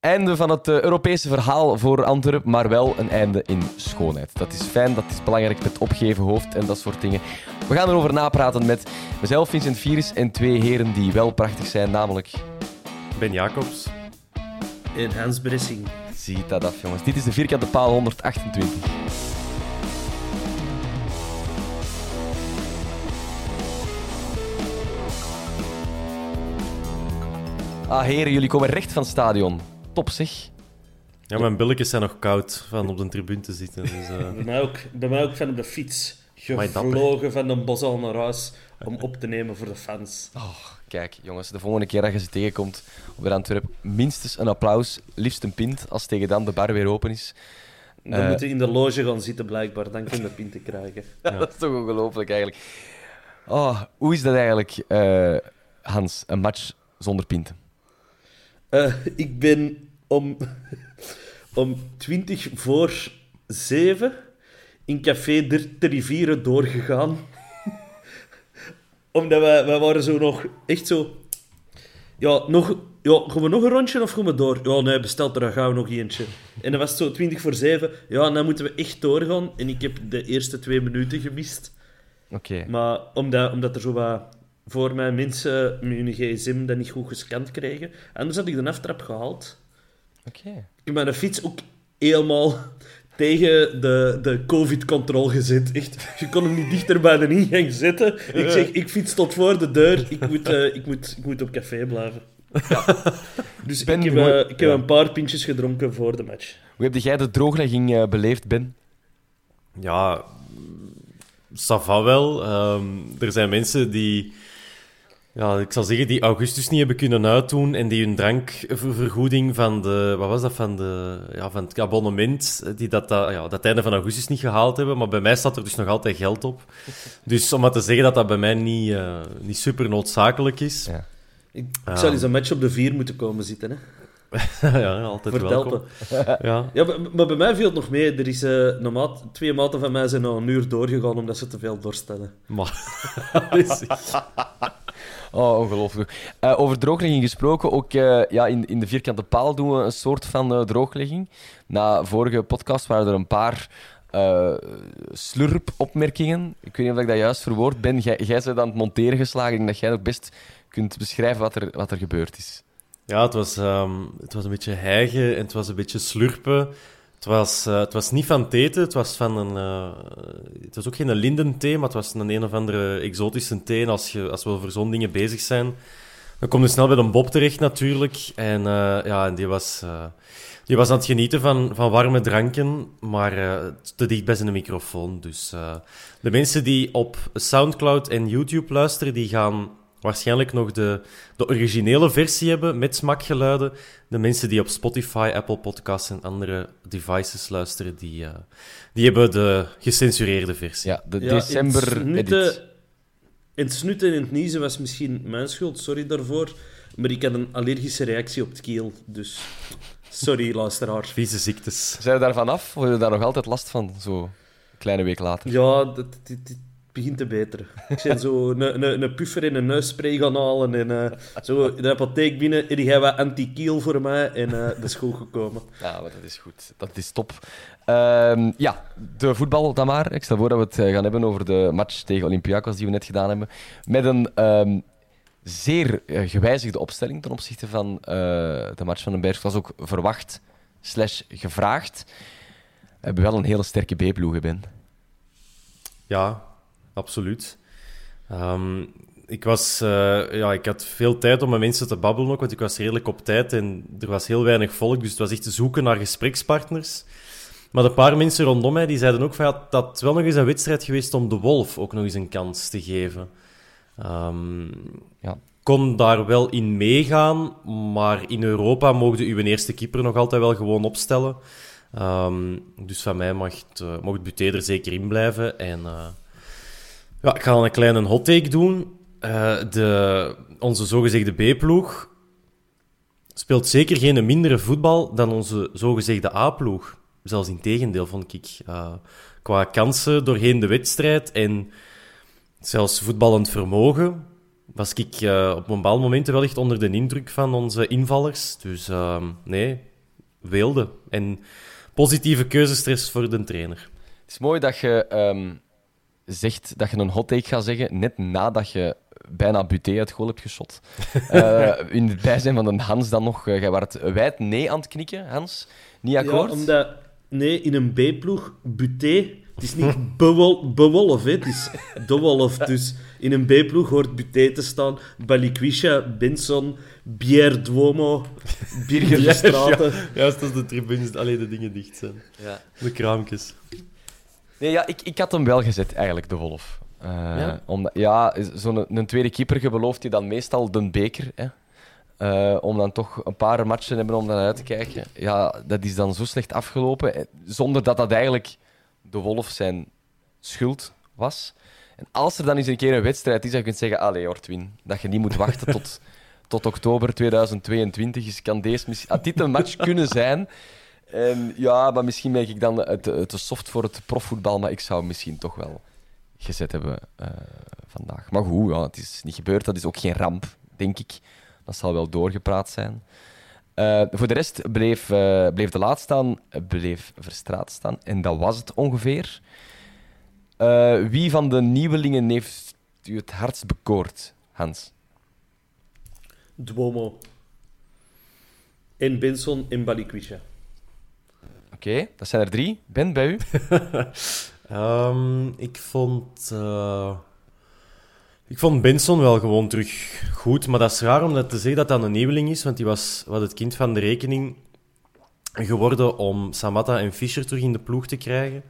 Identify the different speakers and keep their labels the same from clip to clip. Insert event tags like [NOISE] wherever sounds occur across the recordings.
Speaker 1: Einde van het eh, Europese verhaal voor Antwerpen, maar wel een einde in schoonheid. Dat is fijn, dat is belangrijk met opgeven hoofd en dat soort dingen. We gaan erover napraten met mezelf, Vincent Virus, en twee heren die wel prachtig zijn, namelijk...
Speaker 2: Ben Jacobs.
Speaker 3: En Hans Bressing.
Speaker 1: Ziet dat af, jongens. Dit is de vierkante paal 128. Ah, heren, jullie komen recht van het stadion. Top, zeg.
Speaker 2: Ja, mijn billetjes zijn nog koud van op de tribune te zitten. Dus, eh,
Speaker 3: Bij mij, ook, bij mij ook van op de fiets. Gevlogen van een bos al naar huis om op te nemen voor de fans.
Speaker 1: Oh, kijk, jongens, de volgende keer dat je ze tegenkomt op de Antwerp, minstens een applaus, liefst een pint, als tegen dan de bar weer open is.
Speaker 3: Dan
Speaker 1: Eh.
Speaker 3: moeten we in de loge gaan zitten, blijkbaar. Dan kun je de pinten krijgen. [LAUGHS]
Speaker 1: Dat is toch ongelooflijk, eigenlijk. Oh, hoe is dat eigenlijk, eh, Hans, een match zonder pinten?
Speaker 3: Eh, ik ben om, om 20 voor 7 in café de, de rivieren doorgegaan. Omdat wij, wij waren zo nog echt zo. Ja, nog, ja, gaan we nog een rondje of gaan we door? Ja, nee, bestelt er gauw nog eentje. En dan was zo 20 voor 7. Ja, dan moeten we echt doorgaan. En ik heb de eerste twee minuten gemist.
Speaker 1: Oké.
Speaker 3: Maar omdat, omdat er zo wat voor mij mensen met hun gsm dat niet goed gescand kregen. Anders had ik de aftrap gehaald.
Speaker 1: Oké.
Speaker 3: Ik heb mijn fiets ook helemaal [LAUGHS] tegen de, de covid-controle gezet. Echt, je kon hem niet dichter bij de ingang zetten. Ik zeg, ik fiets tot voor de deur. Ik moet, eh, ik moet, ik moet op café blijven. Dus
Speaker 1: Ben,
Speaker 3: ik heb, eh, ik heb
Speaker 1: ja.
Speaker 3: een paar pintjes gedronken voor de match.
Speaker 1: Hoe heb jij de drooglegging eh, beleefd, Ben?
Speaker 2: ja, ça va wel. Ehm, er zijn mensen die, ja, ik zal zeggen, die augustus niet hebben kunnen uitdoen en die hun drankvergoeding van de, wat was dat, van, de, ja, van het abonnement, die dat, dat, ja, dat einde van augustus niet gehaald hebben. Maar bij mij staat er dus nog altijd geld op. [LAUGHS] Dus om maar te zeggen dat dat bij mij niet, eh, niet super noodzakelijk is.
Speaker 1: Ja.
Speaker 3: Ik, ik zou eens een match op de vier moeten komen zitten. Hè? [LAUGHS]
Speaker 2: ja, altijd
Speaker 3: het
Speaker 2: welkom. [LAUGHS] Ja.
Speaker 3: Ja, maar, bij mij viel het nog mee. Er is, eh, een maat, twee maten van mij zijn al een uur doorgegaan omdat ze te veel dorst hadden.
Speaker 2: Maar,
Speaker 1: Oh, ongelooflijk. Eh, over drooglegging gesproken, ook eh, ja, in, in de vierkante paal doen we een soort van eh, drooglegging. Na vorige podcast waren er een paar slurp-opmerkingen. Ik weet niet of ik dat juist verwoord ben. Jij, jij bent aan het monteren geslagen. Ik denk dat jij ook best kunt beschrijven wat er, wat er gebeurd is.
Speaker 2: Ja, het was, ehm, het was een beetje hijgen en het was een beetje slurpen. Het was, eh, het was niet van het eten, het was van een... eh, het was ook geen lindenthee, maar het was een een of andere exotische thee. Als, je, als we over zo'n dingen bezig zijn, dan kom je snel bij een Bob terecht natuurlijk. En eh, ja, en die was... die was aan het genieten van, van warme dranken, maar te dicht bij zijn microfoon. Dus de mensen die op Soundcloud en YouTube luisteren, die gaan waarschijnlijk nog de, de originele versie hebben met smakgeluiden. De mensen die op Spotify, Apple Podcasts en andere devices luisteren, die, eh, die hebben de gecensureerde versie.
Speaker 1: Ja, de
Speaker 3: Ja, in het In het en in het niezen was misschien mijn schuld, sorry daarvoor. maar ik had een allergische reactie op het keel. Dus sorry, [LAUGHS] luisteraar.
Speaker 2: Vieze ziektes.
Speaker 1: Zijn we daar vanaf? Of heb je daar nog altijd last van, zo een kleine week later?
Speaker 3: Ja, het begint te beteren. Ik ben zo een, een, een puffer en een neusspray gaan halen. En eh, zo in de apotheek binnen. En die hebben wat anti-kiel voor mij. En eh dat is goed gekomen. [LAUGHS]
Speaker 1: Ja, maar dat is goed. Dat is top. Ehm, ja, de voetbal dan maar. Ik stel voor dat we het eh, gaan hebben over de match tegen Olympiakos die we net gedaan hebben. Met een ehm, zeer gewijzigde opstelling ten opzichte van eh, de match van den Berg. Het was ook verwacht slash gevraagd. We hebben wel een hele sterke B-ploeg, Ben.
Speaker 2: Ja, absoluut. Ehm, ik, was, eh, ja, ik had veel tijd om met mensen te babbelen ook, want ik was redelijk op tijd en er was heel weinig volk, dus het was echt zoeken naar gesprekspartners. Maar een paar mensen rondom mij die zeiden ook van, ja, dat is wel nog eens een wedstrijd geweest om de Wolf ook nog eens een kans te geven. Ehm,
Speaker 1: Ja.
Speaker 2: kon daar wel in meegaan, maar in Europa mocht uw eerste keeper nog altijd wel gewoon opstellen. Ehm, dus van mij mag, het, eh, mocht Buté er zeker in blijven. En eh, ja, ik ga een kleine hot take doen. Eh, de, onze zogezegde B-ploeg speelt zeker geen mindere voetbal dan onze zogezegde A-ploeg. Zelfs in tegendeel, vond ik. Eh, qua kansen doorheen de wedstrijd en zelfs voetballend vermogen was ik eh, op bepaalde momenten wel echt onder de indruk van onze invallers. Dus ehm, nee, weelde. En positieve keuzestress voor de trainer.
Speaker 1: Het is mooi dat je ehm, zegt dat je een hot take gaat zeggen, net nadat je bijna Buté uit goal hebt geschot. [LAUGHS] Eh, in het bijzijn van een Hans dan nog. eh, jij werd wijd nee aan het knikken, Hans. Niet akkoord?
Speaker 3: Ja, omdat... Nee, in een B-ploeg, Buté... Het is niet [LAUGHS] bewol, bewolf, hè. het is de wolf. Dus in een B-ploeg hoort Buté te staan. Balikwisha, Benson, Bier Duomo, [LAUGHS] Birger Verstraeten.
Speaker 2: Juist als de tribunes, alleen de dingen dicht zijn.
Speaker 1: Ja.
Speaker 2: De kraampjes.
Speaker 1: Nee, ja, ik, ik had hem wel gezet, eigenlijk, de Wolf. Eh,
Speaker 2: Ja?
Speaker 1: Omdat, ja, zo'n een tweede keeper, je belooft je dan meestal de beker. Hè? Eh, om dan toch een paar matchen te hebben om dan uit te kijken. Ja, dat is dan zo slecht afgelopen, eh, zonder dat dat eigenlijk de Wolf zijn schuld was. En als er dan eens een keer een wedstrijd is, dat je kunt zeggen, allee, Ortwin, dat je niet moet wachten tot, [LAUGHS] tot oktober 2022, is, kan deze misschien... Had dit een match kunnen zijn... En ja, maar misschien ben ik dan te soft voor het profvoetbal, maar ik zou misschien toch wel gezet hebben eh, vandaag. Maar goed, ja, het is niet gebeurd. Dat is ook geen ramp, denk ik. Dat zal wel doorgepraat zijn. Eh, voor de rest bleef, eh, bleef de laat staan, bleef Verstraat staan. En dat was het ongeveer. Wie van de nieuwelingen heeft u het hardst bekoord, Hans?
Speaker 3: Duomo. En Benson en Balikwisha.
Speaker 1: Oké, dat zijn er drie. Ben, bij u? [LAUGHS]
Speaker 2: Ehm, ik vond... eh, Ik vond Benson wel gewoon terug goed. Maar dat is raar om dat te zeggen dat dat een nieuweling is. Want die was wat het kind van de rekening geworden om Samatta en Fischer terug in de ploeg te krijgen.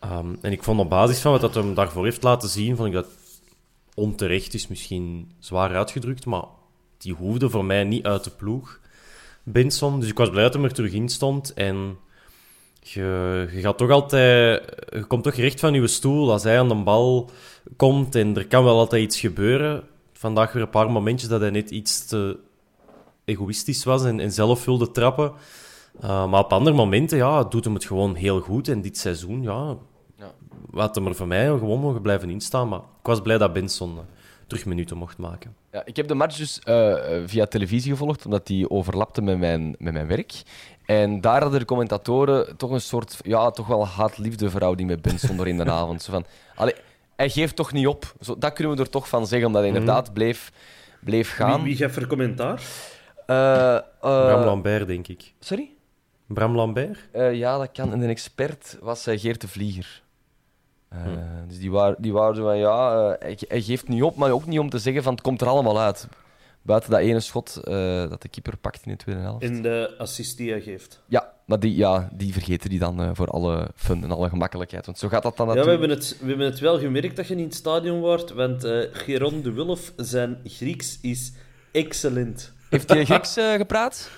Speaker 2: Ehm, en ik vond op basis van wat dat hem daarvoor heeft laten zien, vond ik dat onterecht is misschien zwaar uitgedrukt, maar die hoefde voor mij niet uit de ploeg, Benson. Dus ik was blij dat hij er terug in stond. En je, je gaat toch altijd... Je komt toch recht van je stoel als hij aan de bal komt en er kan wel altijd iets gebeuren. Vandaag weer een paar momentjes dat hij net iets te egoïstisch was en, en zelf wilde trappen. Uh, maar op andere momenten ja, doet hem het gewoon heel goed. En dit seizoen, ja,
Speaker 1: Ja.
Speaker 2: had hem er voor mij gewoon mogen blijven instaan. Maar ik was blij dat Benson eh, terug minuten mocht maken.
Speaker 1: Ja, ik heb de match dus eh, eh, via televisie gevolgd, omdat die overlapte met mijn, met mijn werk. En daar hadden de commentatoren toch een soort, ja, toch wel haat-liefde verhouding met Benson door in de [LAUGHS] avond. Zo van, allee, hij geeft toch niet op. Zo, dat kunnen we er toch van zeggen, omdat hij inderdaad bleef, bleef gaan.
Speaker 3: Wie, wie geeft er commentaar?
Speaker 1: Eh, eh,
Speaker 2: Bram Lambert, denk ik.
Speaker 1: Sorry?
Speaker 2: Bram Lambert?
Speaker 1: Eh, ja, dat kan. En de expert was Geert de Vlieger. Eh, Dus die waren, die waren zo van, ja, eh, hij, hij geeft niet op, maar ook niet om te zeggen van het komt er allemaal uit. Buiten dat ene schot eh, dat de keeper pakt in de tweede helft.
Speaker 3: En de assist die hij geeft.
Speaker 1: Ja, maar die, ja, die vergeten die dan voor alle fun en alle gemakkelijkheid. Want zo gaat dat dan
Speaker 3: Ja, we
Speaker 1: natuurlijk.
Speaker 3: hebben, het, we hebben het wel gemerkt dat je niet in het stadion wordt, want eh Geron de Wulf, zijn Grieks is excellent.
Speaker 1: Heeft hij Grieks eh, gepraat?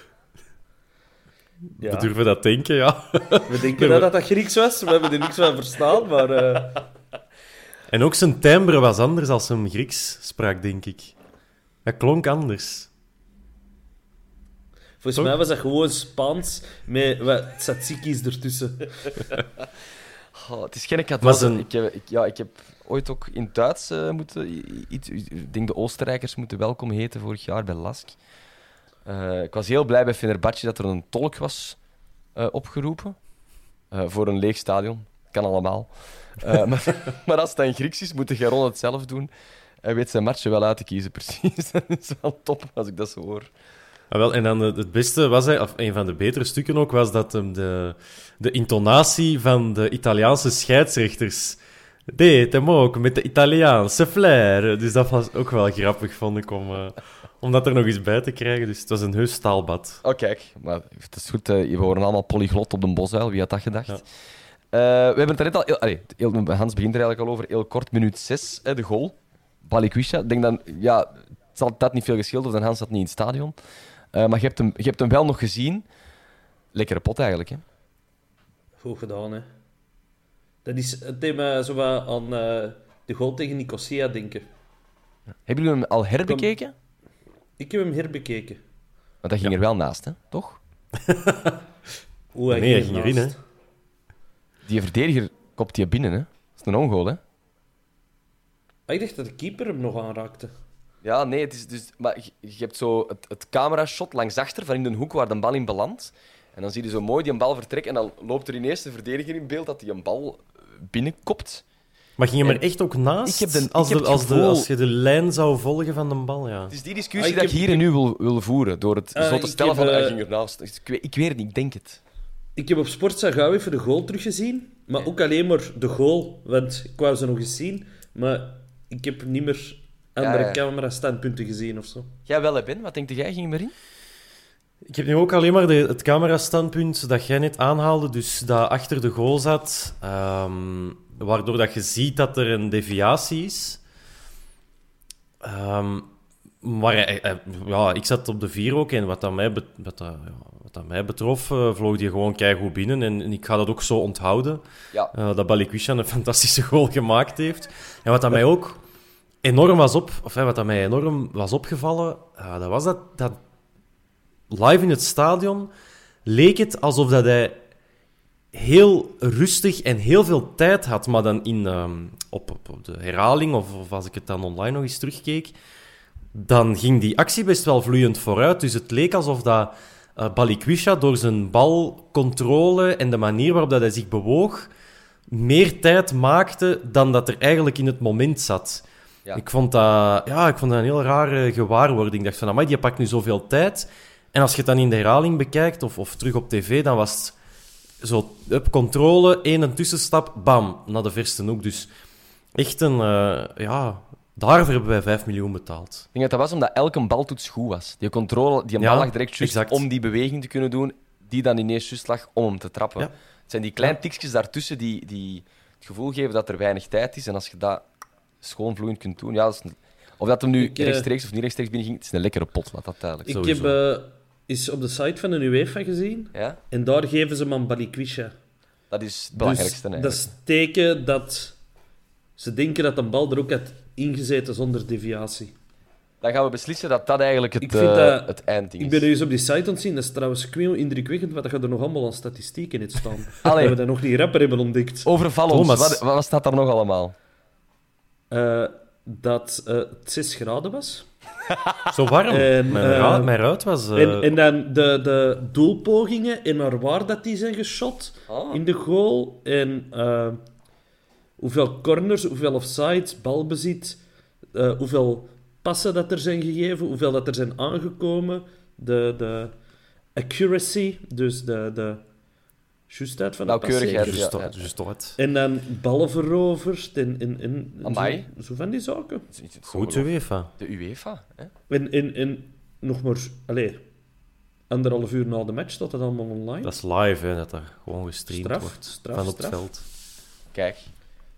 Speaker 3: Ja.
Speaker 2: We durven dat denken, ja.
Speaker 3: We denken dat dat, dat Grieks was, we hebben er niks van verstaan, maar... eh, [LAUGHS]
Speaker 2: En ook zijn timbre was anders als hem Grieks sprak, denk ik. Dat klonk anders.
Speaker 3: Volgens
Speaker 2: Toch?
Speaker 3: mij was dat gewoon Spaans met wat tzatziki's ertussen. [LAUGHS]
Speaker 1: Oh, het is geen kat.
Speaker 2: Maar zijn-
Speaker 1: Ik, heb, ik, ja, ik heb ooit ook in Duits eh, moeten... Iets, ik denk de Oostenrijkers moeten welkom heten vorig jaar bij Lask. Eh, ik was heel blij bij Fenerbahce dat er een tolk was eh, opgeroepen. eh, voor een leeg stadion. Kan allemaal. [LAUGHS] Maar, maar als het dan Grieks is, moet de Garon het zelf doen. Hij weet zijn matchen wel uit te kiezen, [LAUGHS] precies. dat is wel top als ik dat zo hoor.
Speaker 2: Ah, wel, en dan het beste was hij, of een van de betere stukken ook, was dat de, de intonatie van de Italiaanse scheidsrechters deed hem ook met de Italiaanse flair. Dus dat was ook wel grappig, vond ik, om, eh, om dat er nog eens bij te krijgen. Dus het was een heus taalbad.
Speaker 1: Oh, kijk. Maar het is goed. eh, we horen allemaal polyglot op de bosuil. Wie had dat gedacht?
Speaker 2: Ja.
Speaker 1: Eh, we hebben het er net al... heel- allee, heel- Hans begint er eigenlijk al over. Heel kort, minuut 6, de goal. Balikwisha. Ik denk dan... Ja, het zal dat niet veel gescheeld of dan Hans zat niet in het stadion. Eh, maar je hebt, hem, je hebt hem wel nog gezien. Lekkere pot eigenlijk, hè?
Speaker 3: Goed gedaan, hè. Dat is het thema zo wat aan eh, de goal tegen Nicosia denken.
Speaker 1: Hebben jullie hem al herbekeken?
Speaker 3: Ik heb hem herbekeken.
Speaker 1: Want dat ging er wel naast, hè? Toch? [LAUGHS]
Speaker 3: Hoe hij
Speaker 2: Nee, hij
Speaker 3: ging
Speaker 2: erin.
Speaker 1: Die verdediger kopt die binnen, hè? Dat is een ongoal, hè?
Speaker 3: Ah, ik dacht dat de keeper hem nog aanraakte.
Speaker 1: Ja, nee, het is dus... Maar je, je hebt zo het, het camera-shot langs achter, van in de hoek waar de bal in belandt. En dan zie je zo mooi die een bal vertrekken en dan loopt er ineens de verdediger in beeld dat hij een bal binnenkopt.
Speaker 2: Maar ging hem
Speaker 1: En
Speaker 2: er echt ook naast?
Speaker 1: ik heb de-
Speaker 2: als,
Speaker 1: ik heb
Speaker 2: de, als, de, als je de lijn zou volgen van de bal, ja.
Speaker 1: Het is die discussie
Speaker 3: Ah, ik
Speaker 1: dat ik hier en nu wil, wil voeren, door het
Speaker 3: Ah,
Speaker 1: zo te
Speaker 3: ik
Speaker 1: stellen
Speaker 3: heb,
Speaker 1: van, hij
Speaker 3: eh,
Speaker 1: ging ernaast. Ik weet, ik weet het niet, ik denk het.
Speaker 3: Ik heb op Sport gauw even de goal teruggezien. Maar ook alleen maar de goal. Want ik wou ze nog eens zien. Maar ik heb niet meer andere
Speaker 1: Ja, ja.
Speaker 3: camera-standpunten gezien of zo.
Speaker 1: Jij wel, Ben? Wat denk jij? Ging hem erin?
Speaker 2: Ik heb nu ook alleen maar de, het camerastandpunt dat jij net aanhaalde, dus dat achter de goal zat, ehm, waardoor dat je ziet dat er een deviatie is. Ehm, maar hij- hij- ja, ik zat op de vier ook en wat dat mij, wat dat, ja, wat dat mij betrof, eh, vloog die gewoon keigoed binnen en, en ik ga dat ook zo onthouden,
Speaker 1: Ja.
Speaker 2: eh, dat Balikwisha een fantastische [LAUGHS] goal gemaakt heeft. En wat dat mij ook enorm was op, of wat dat mij enorm was opgevallen, eh, dat was dat, dat live in het stadion leek het alsof dat hij heel rustig en heel veel tijd had, maar dan in, ehm, op, op, de herhaling, of, of als ik het dan online nog eens terugkeek, dan ging die actie best wel vloeiend vooruit. Dus het leek alsof dat eh Balikwisha door zijn balcontrole en de manier waarop dat hij zich bewoog, meer tijd maakte dan dat er eigenlijk in het moment zat.
Speaker 1: Ja.
Speaker 2: Ik, vond dat, ja, ik vond dat een heel rare gewaarwording. Ik dacht van, amai, die pakt nu zoveel tijd. En als je het dan in de herhaling bekijkt, of, of terug op tv, dan was het zo, up, controle, één een tussenstap, bam, naar de verste hoek. Dus echt een, eh, ja, daarvoor hebben wij 5 miljoen betaald.
Speaker 1: Ik denk dat dat was omdat elke baltoets goed was. Die controle, die
Speaker 2: Ja,
Speaker 1: bal lag direct juist
Speaker 2: exact.
Speaker 1: om die beweging te kunnen doen, die dan ineens juist lag om hem te trappen.
Speaker 2: Ja.
Speaker 1: Het zijn die kleine tikjes daartussen die, die het gevoel geven dat er weinig tijd is. En als je dat schoonvloeiend kunt doen, ja, dat is een- of dat hem nu
Speaker 3: Ik, eh,
Speaker 1: rechtstreeks of niet rechtstreeks binnenging, het is een lekkere pot, laat dat duidelijk
Speaker 3: Ik.
Speaker 2: Sowieso.
Speaker 3: heb eh eens op de site van de UEFA gezien.
Speaker 1: Ja?
Speaker 3: En daar geven ze hem aan Balikwisha.
Speaker 1: Dat is het belangrijkste.
Speaker 3: Dus
Speaker 1: hè.
Speaker 3: dat is teken dat ze denken dat een bal er ook had ingezeten zonder deviatie.
Speaker 1: Dan gaan we beslissen dat dat eigenlijk het,
Speaker 3: Ik vind
Speaker 1: eh,
Speaker 3: dat-
Speaker 1: het eindding
Speaker 3: Ik
Speaker 1: is.
Speaker 3: ben er eens op die site aan het zien. Dat is trouwens heel indrukwekkend wat er nog allemaal aan statistieken in staan. [LAUGHS]
Speaker 1: Allee.
Speaker 3: Dat we dat nog niet rapper hebben ontdekt.
Speaker 1: Overval ons.
Speaker 2: Thomas.
Speaker 1: Wat, wat staat daar nog allemaal?
Speaker 3: Eh, dat eh, het 6 graden was.
Speaker 2: Zo warm.
Speaker 3: En,
Speaker 2: mijn,
Speaker 3: eh,
Speaker 2: ra- mijn ruit was... eh,
Speaker 3: En, en dan de, de doelpogingen en naar waar dat die zijn geschot
Speaker 1: Ah.
Speaker 3: in de goal. En eh, hoeveel corners, hoeveel offsides, balbezit, eh, hoeveel passen dat er zijn gegeven, hoeveel dat er zijn aangekomen. De, de accuracy, dus de, de juistheid van de
Speaker 1: Nauwkeurigheid.
Speaker 2: Juist
Speaker 1: ja,
Speaker 2: uit, juist uit.
Speaker 3: En dan ballen veroverd en, en, en,
Speaker 1: Amai.
Speaker 3: zo, zo van die zaken.
Speaker 2: Goed, UEFA.
Speaker 1: De UEFA. Hè?
Speaker 3: En, en, en nog maar, allez, anderhalf uur na de match staat dat allemaal online.
Speaker 2: Dat is live, hè, dat er gewoon gestreamd
Speaker 3: Straf,
Speaker 2: wordt
Speaker 3: straf,
Speaker 2: van op
Speaker 3: straf.
Speaker 2: het veld.
Speaker 1: Kijk,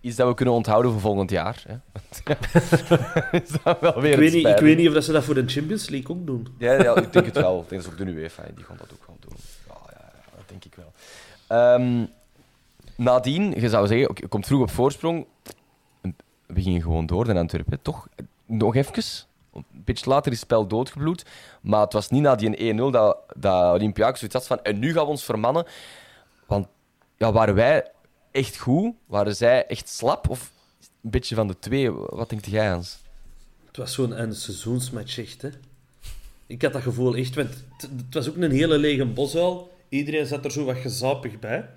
Speaker 1: iets dat we kunnen onthouden voor volgend jaar. Hè? [LAUGHS] is dat wel weer
Speaker 3: Ik weet, niet, ik weet niet of dat ze dat voor de Champions League ook doen.
Speaker 1: Ja, ja, ik denk het wel. Ik denk dat ook de UEFA, die gaan dat ook wel doen. Ja, ja, ja dat denk ik wel. Ehm, nadien, je zou zeggen, je komt vroeg op voorsprong. We gingen gewoon door naar Antwerpen, toch? Nog even? Een beetje later is het spel doodgebloed. Maar het was niet na die 1-0 dat, dat Olympiakos zoiets had van... En nu gaan we ons vermannen. Want ja, waren wij echt goed? Waren zij echt slap? Of een beetje van de twee? Wat denkt jij, Hans?
Speaker 3: Het was zo'n een seizoensmatch, echt. Hè. Ik had dat gevoel echt, want het, het was ook een hele lege bosuil. Iedereen zat er zo wat gezapig bij.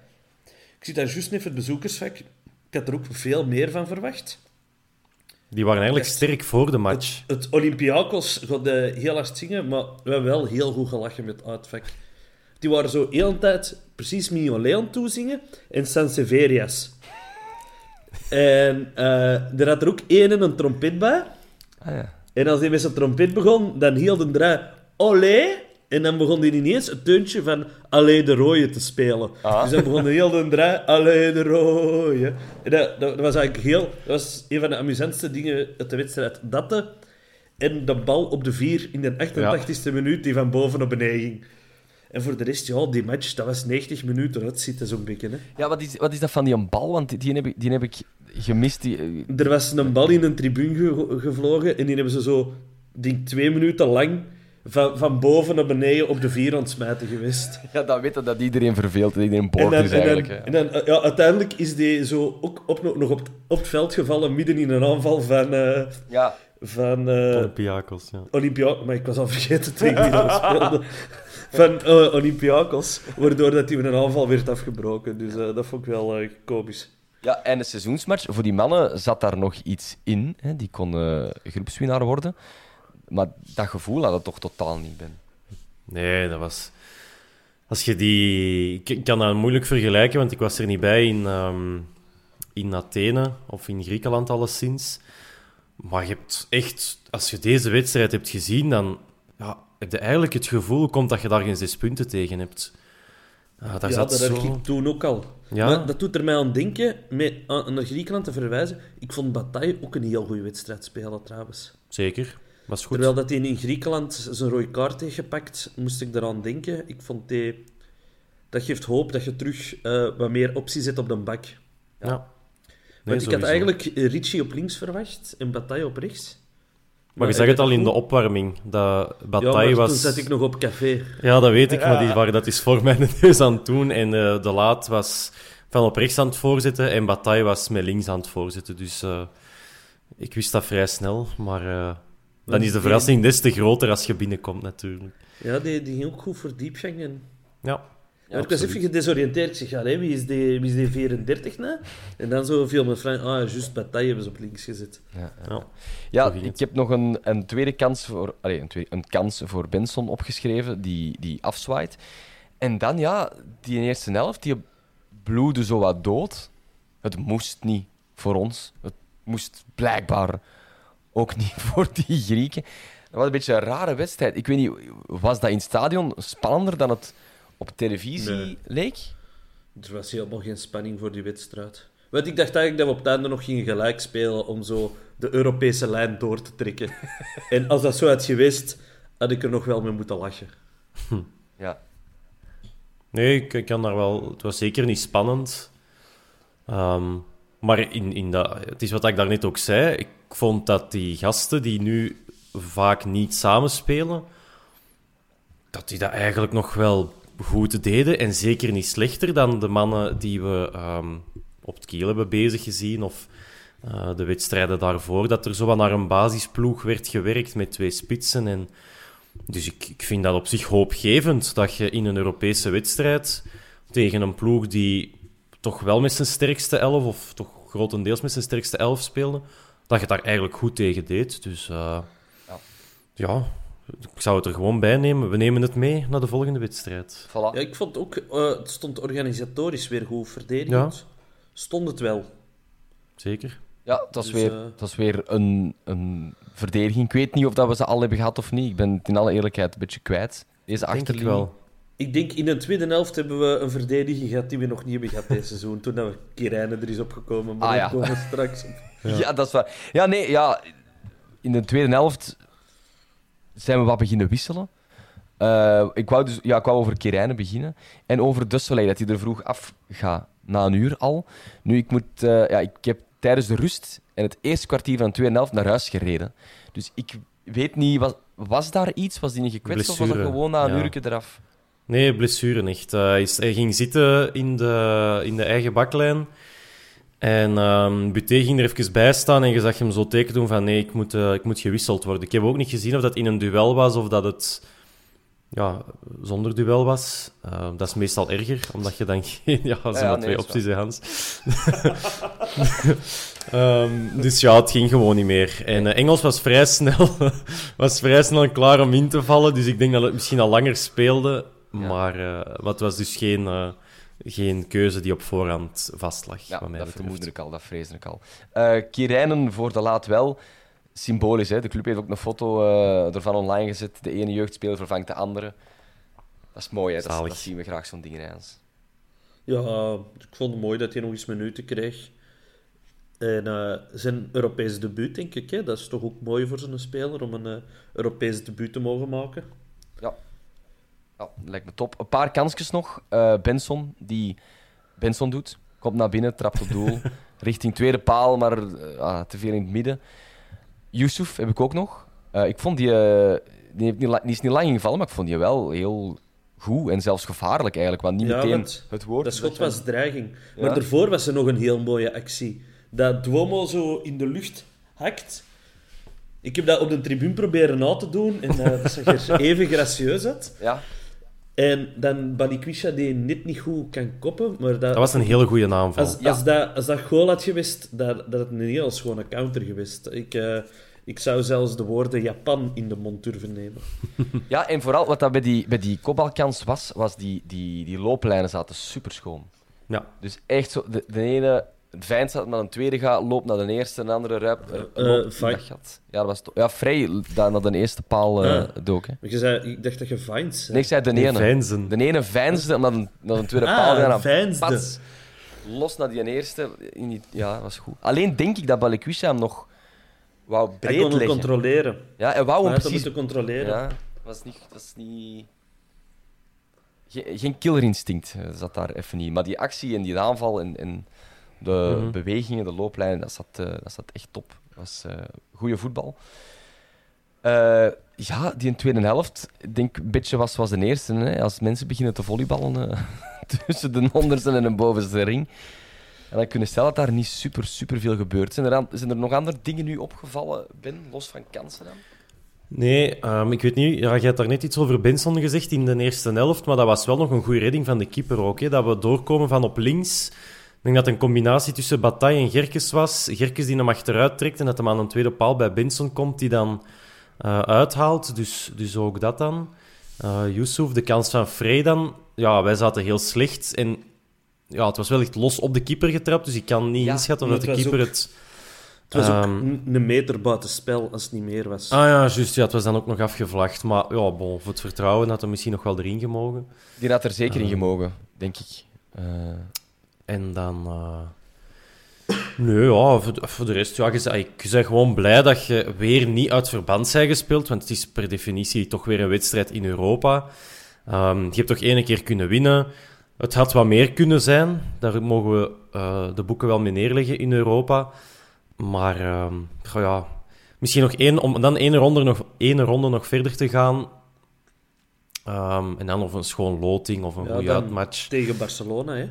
Speaker 3: Ik zie daar juist even het bezoekersvak. Ik had er ook veel meer van verwacht.
Speaker 2: Die waren eigenlijk sterk voor de match.
Speaker 3: Het Olympiakos gaat heel hard zingen, maar we hebben wel heel goed gelachen met het uitvak. Die waren zo heel de tijd precies Mio Leon toezingen en Sanseverias. En eh, er had er ook één en een trompet bij.
Speaker 1: Ah ja.
Speaker 3: En als hij met zijn trompet begon, dan hield een draai olé. En dan begon hij ineens het deuntje van Allee de Rooie te spelen.
Speaker 1: Ah.
Speaker 3: Dus dan begon de hele draai Allee de Rooie. En dat, dat, was eigenlijk heel... Dat was een van de amusantste dingen uit de wedstrijd. Dat de, en de bal op de vier in de 88ste minuut die van boven naar beneden ging. En voor de rest, ja, die match, dat was 90 minuten uitzitten zo'n beetje. Hè.
Speaker 1: Ja, wat is, wat is dat van die bal? Want die- heb ik, die heb ik gemist. Die, eh,
Speaker 3: Er was een bal in een tribune ge- gevlogen en die hebben ze zo, denk twee minuten lang, van, van boven naar beneden op de vier ontsmijten geweest.
Speaker 1: ja, dat weten dat iedereen verveelt. Dat iedereen
Speaker 3: En
Speaker 1: boord is
Speaker 3: en dan,
Speaker 1: eigenlijk.
Speaker 3: en dan, eh, ja, uiteindelijk is die zo ook op, nog op, het- op het veld gevallen, midden in een aanval van, eh
Speaker 1: Ja,
Speaker 3: van eh,
Speaker 2: Olympiakos, ja.
Speaker 3: Olympia... Maar ik was al vergeten tegen wie dat speelde. [LAUGHS] Van eh, Olympiakos, waardoor dat hij met een aanval werd afgebroken. Dus eh, dat vond ik wel komisch.
Speaker 1: Ja, en de seizoensmatch, voor die mannen zat daar nog iets in. Hè? Die konden groepswinnaar worden. Maar dat gevoel had het toch totaal niet, Ben.
Speaker 2: Nee, dat was... Als je die... Ik kan dat moeilijk vergelijken, want ik was er niet bij in, ehm, in Athene of in Griekenland alleszins. Maar je hebt echt... Als je deze wedstrijd hebt gezien, dan ja, heb je eigenlijk het gevoel komt dat je daar geen zes punten tegen hebt. Ja, daar
Speaker 3: ja,
Speaker 2: zat
Speaker 3: dat
Speaker 2: zo...
Speaker 3: had ik toen ook al.
Speaker 2: Ja.
Speaker 3: Maar dat doet er mij aan denken, met, aan, naar Griekenland te verwijzen. Ik vond Bataille ook een heel goede wedstrijd spelen, trouwens.
Speaker 2: Zeker, was goed.
Speaker 3: Terwijl dat hij in Griekenland zijn rode kaart heeft gepakt, moest ik eraan denken. Ik vond die... Dat geeft hoop dat je terug eh, wat meer opties zet op de bak.
Speaker 2: Ja.
Speaker 3: Want
Speaker 2: Nee,
Speaker 3: ik had eigenlijk Ricci op links verwacht en Bataille op rechts.
Speaker 2: Maar je zag het al in de opwarming. Dat
Speaker 3: Ja,
Speaker 2: Bataille
Speaker 3: maar
Speaker 2: was...
Speaker 3: toen zat ik nog op café.
Speaker 2: Ja, dat weet ik, maar die waren dat is voor [LAUGHS] mijn neus aan het doen. En eh, de laat was van op rechts aan het voorzitten en Bataille was met links aan het voorzitten. Dus eh, ik wist dat vrij snel. Maar eh, dan is de verrassing des te groter als je binnenkomt, natuurlijk.
Speaker 3: Ja, die, die ging ook goed voor diepgang. En...
Speaker 2: Ja,
Speaker 3: Ja, ik was even gedesoriënteerd. Ik zeg, ja, wie, is die, wie is die 34 nou? En dan zo viel me Frank, ah, juist, Bataille hebben ze op links gezet.
Speaker 1: Ja, ik heb nog een, een tweede kans voor, allee, een, tweede, een kans voor Benson opgeschreven, die, die afzwaait. En dan, ja, die eerste helft, die bloedde zo wat dood. Het moest niet voor ons. Het moest blijkbaar ook niet [LAUGHS] voor die Grieken. Dat was een beetje een rare wedstrijd. Ik weet niet, was dat in het stadion spannender dan het op televisie
Speaker 3: Nee.
Speaker 1: leek?
Speaker 3: Er was helemaal geen spanning voor die wedstrijd. Want ik dacht eigenlijk dat we op het einde nog gingen gelijk spelen om zo de Europese lijn door te trekken. [LAUGHS] en als dat zo had geweest, had ik er nog wel mee moeten lachen. [LAUGHS]
Speaker 1: Ja.
Speaker 2: Nee, ik, ik kan daar wel... Het was zeker niet spannend. Ehm, maar in, in dat, het is wat ik daarnet ook zei. Ik vond dat die gasten die nu vaak niet samenspelen, dat die dat eigenlijk nog wel goed deden. En zeker niet slechter dan de mannen die we ehm, op het kiel hebben bezig gezien. Of eh, de wedstrijden daarvoor. Dat er zo wat naar een basisploeg werd gewerkt met twee spitsen. En, dus ik, ik vind dat op zich hoopgevend dat je in een Europese wedstrijd tegen een ploeg die toch wel met zijn sterkste elf, of toch grotendeels met zijn sterkste elf speelde, dat je daar eigenlijk goed tegen deed. Dus eh,
Speaker 1: Ja.
Speaker 2: ja, ik zou het er gewoon bij nemen. We nemen het mee naar de volgende wedstrijd.
Speaker 1: Voilà.
Speaker 3: Ja, ik vond ook, eh, het stond organisatorisch weer goed verdedigend. Stond het wel.
Speaker 2: Zeker.
Speaker 1: Ja, dat is
Speaker 3: Dus,
Speaker 1: weer,
Speaker 3: eh,
Speaker 1: dat is weer een, een verdediging. Ik weet niet of dat we ze al hebben gehad of niet. Ik ben het in alle eerlijkheid een beetje kwijt. Deze
Speaker 2: Denk ik
Speaker 1: achterlinie.
Speaker 2: wel.
Speaker 3: Ik denk in de tweede helft hebben we een verdediging gehad die we nog niet hebben gehad dit seizoen. Toen dat we Kirijnen er is opgekomen, maar
Speaker 1: Ah,
Speaker 3: daar
Speaker 1: ja.
Speaker 3: komen we straks op.
Speaker 1: Ja. dat is waar. Ja, nee, ja. In de tweede helft zijn we wat beginnen wisselen. Eh, ik, wou dus, ja, ik wou over Kirijnen beginnen. En over De Soleil, dat hij er vroeg af gaat. Na een uur al. Nu, ik moet... eh, ja, ik heb tijdens de rust en het eerste kwartier van de tweede helft naar huis gereden. Dus ik weet niet, was, was daar iets? Was die niet gekwetst of was dat gewoon na een
Speaker 2: ja.
Speaker 1: uurtje eraf?
Speaker 2: Nee, blessure echt. Eh, hij ging zitten in de, in de eigen baklijn. En ehm Buté ging er even bij staan en je zag hem zo teken doen van nee, ik moet, eh, ik moet gewisseld worden. Ik heb ook niet gezien of dat in een duel was of dat het ja, zonder duel was. Eh, dat is meestal erger, omdat je dan [LAUGHS] geen... Ja, zijn
Speaker 1: ja, nee,
Speaker 2: twee opties, hè, Hans. [LAUGHS] Ehm, dus ja, het ging gewoon niet meer. En eh, Engels was vrij, snel, [LAUGHS] was vrij snel klaar om in te vallen, dus ik denk dat het misschien al langer speelde. Maar, eh, maar het was dus geen, eh, geen keuze die op voorhand vastlag.
Speaker 1: Ja,
Speaker 2: wat mij
Speaker 1: dat
Speaker 2: betreft.
Speaker 1: vermoedde ik al, dat vreesde ik al. Eh Kirijnen voor de laat wel. Symbolisch, hè? De club heeft ook een foto eh, ervan online gezet. De ene jeugdspeler vervangt de andere. Dat is mooi, hè? Dat, zien we graag, zo'n dingen, Hans.
Speaker 3: Ja, ik vond het mooi dat hij nog eens minuten kreeg. En eh, zijn Europees debuut, denk ik. Hè? Dat is toch ook mooi voor zo'n speler om een eh, Europees debuut te mogen maken.
Speaker 1: Ja. Ja, lijkt me top. Een paar kansjes nog. Eh, Benson, die Benson doet. Komt naar binnen, trapt op doel. [LAUGHS] richting tweede paal, maar eh, ah, te veel in het midden. Yusuf heb ik ook nog. Eh, ik vond die... eh, die, heeft niet, die is niet lang ingevallen, maar ik vond die wel heel goed en zelfs gevaarlijk eigenlijk. Want niet
Speaker 3: Ja,
Speaker 1: meteen
Speaker 3: want
Speaker 1: het woord...
Speaker 3: Dat schot was dreiging.
Speaker 1: Ja.
Speaker 3: Maar daarvoor was er nog een heel mooie actie. Dat Duomo zo in de lucht hakt. Ik heb dat op de tribune proberen na te doen en eh, dat zag er [LAUGHS] even gracieus uit.
Speaker 1: Ja,
Speaker 3: En dan Balikwisha die net niet goed kan koppen, maar dat...
Speaker 2: Dat was een hele goede aanval.
Speaker 3: Als,
Speaker 1: Ja.
Speaker 3: als, dat, als dat goal had geweest, dat, dat het een heel schone counter geweest. Ik, eh, ik zou zelfs de woorden Japan in de mond durven nemen. [LAUGHS]
Speaker 1: ja, en vooral wat dat bij die, bij die kopbalkans was, was die, die, die looplijnen zaten super schoon.
Speaker 2: Ja.
Speaker 1: Dus echt zo, de, de ene, Vijn staat naar een tweede gaat, loopt naar de eerste, een andere ruip, eh,
Speaker 3: Eh,
Speaker 1: loopt gat. Ja, dat was ja, Frey dat naar de eerste paal eh,
Speaker 3: Ah.
Speaker 1: dook. Hè.
Speaker 3: Je zei, ik dacht dat je Vines zei.
Speaker 1: Nee, ik zei de ene.
Speaker 2: veinzen.
Speaker 1: De ene veinsde naar de, naar de tweede
Speaker 3: Ah,
Speaker 1: paal. Ja, dan pats, los naar die eerste. In die, ja, dat was goed. Alleen denk ik dat Balikwisha hem nog wou
Speaker 3: Hij
Speaker 1: breed
Speaker 3: kon hem
Speaker 1: leggen.
Speaker 3: controleren.
Speaker 1: Ja, hij wou
Speaker 3: Hij
Speaker 1: hem
Speaker 3: hem
Speaker 1: precies...
Speaker 3: controleren.
Speaker 1: Ja, was niet... Dat is niet... Geen, geen killerinstinct eh, zat daar even niet. Maar die actie en die aanval en, en de
Speaker 2: Mhm.
Speaker 1: bewegingen, de looplijnen, dat zat, eh, dat zat echt top. Dat was eh goede voetbal. Eh, ja, die in de tweede helft, ik denk een beetje was, was de eerste. Hè, als mensen beginnen te volleyballen [LAUGHS] tussen de onderste en de bovenste ring. En dan kunnen stellen dat daar niet super, super veel gebeurt. Zijn er, aan- zijn er nog andere dingen nu opgevallen, Ben, los van kansen dan?
Speaker 2: Nee, ehm, ik weet niet. Ja, je hebt daar net iets over Benson gezegd in de eerste helft, maar dat was wel nog een goede redding van de keeper ook. Hè, dat we doorkomen van op links. Ik denk dat het een combinatie tussen Bataille en Gerkes was. Gerkes die hem achteruit trekt en dat hem aan een tweede paal bij Benson komt, die dan eh, uithaalt. Dus, dus ook dat dan. Eh Yusuf, de kans van Frey dan. Ja, wij zaten heel slecht. En ja, het was wel echt los op de keeper getrapt, dus ik kan niet
Speaker 1: Ja,
Speaker 2: inschatten of
Speaker 3: maar
Speaker 2: dat de keeper
Speaker 3: ook-
Speaker 2: het...
Speaker 3: Het was ook
Speaker 2: Ehm,
Speaker 3: een- meter buiten spel, als het niet meer was.
Speaker 2: Ah ja, juist. Ja, het was dan ook nog afgevlacht. Maar ja, bon, voor het vertrouwen had hij misschien nog wel erin gemogen.
Speaker 1: Die had er zeker in
Speaker 2: Ah.
Speaker 1: gemogen, denk ik. Eh,
Speaker 2: En dan... eh, Nee, ja, voor de, voor de rest... Ja, je, ik ben gewoon blij dat je weer niet uit verband bent gespeeld. Want het is per definitie toch weer een wedstrijd in Europa. Ehm, je hebt toch één keer kunnen winnen. Het had wat meer kunnen zijn. Daar mogen we eh, de boeken wel mee neerleggen in Europa. Maar ehm, ja, misschien nog één... Om dan één ronde nog, één ronde nog verder te gaan... Ehm, en dan of een schoon loting of een
Speaker 3: Ja,
Speaker 2: goede uitmatch.
Speaker 3: Tegen Barcelona, hè.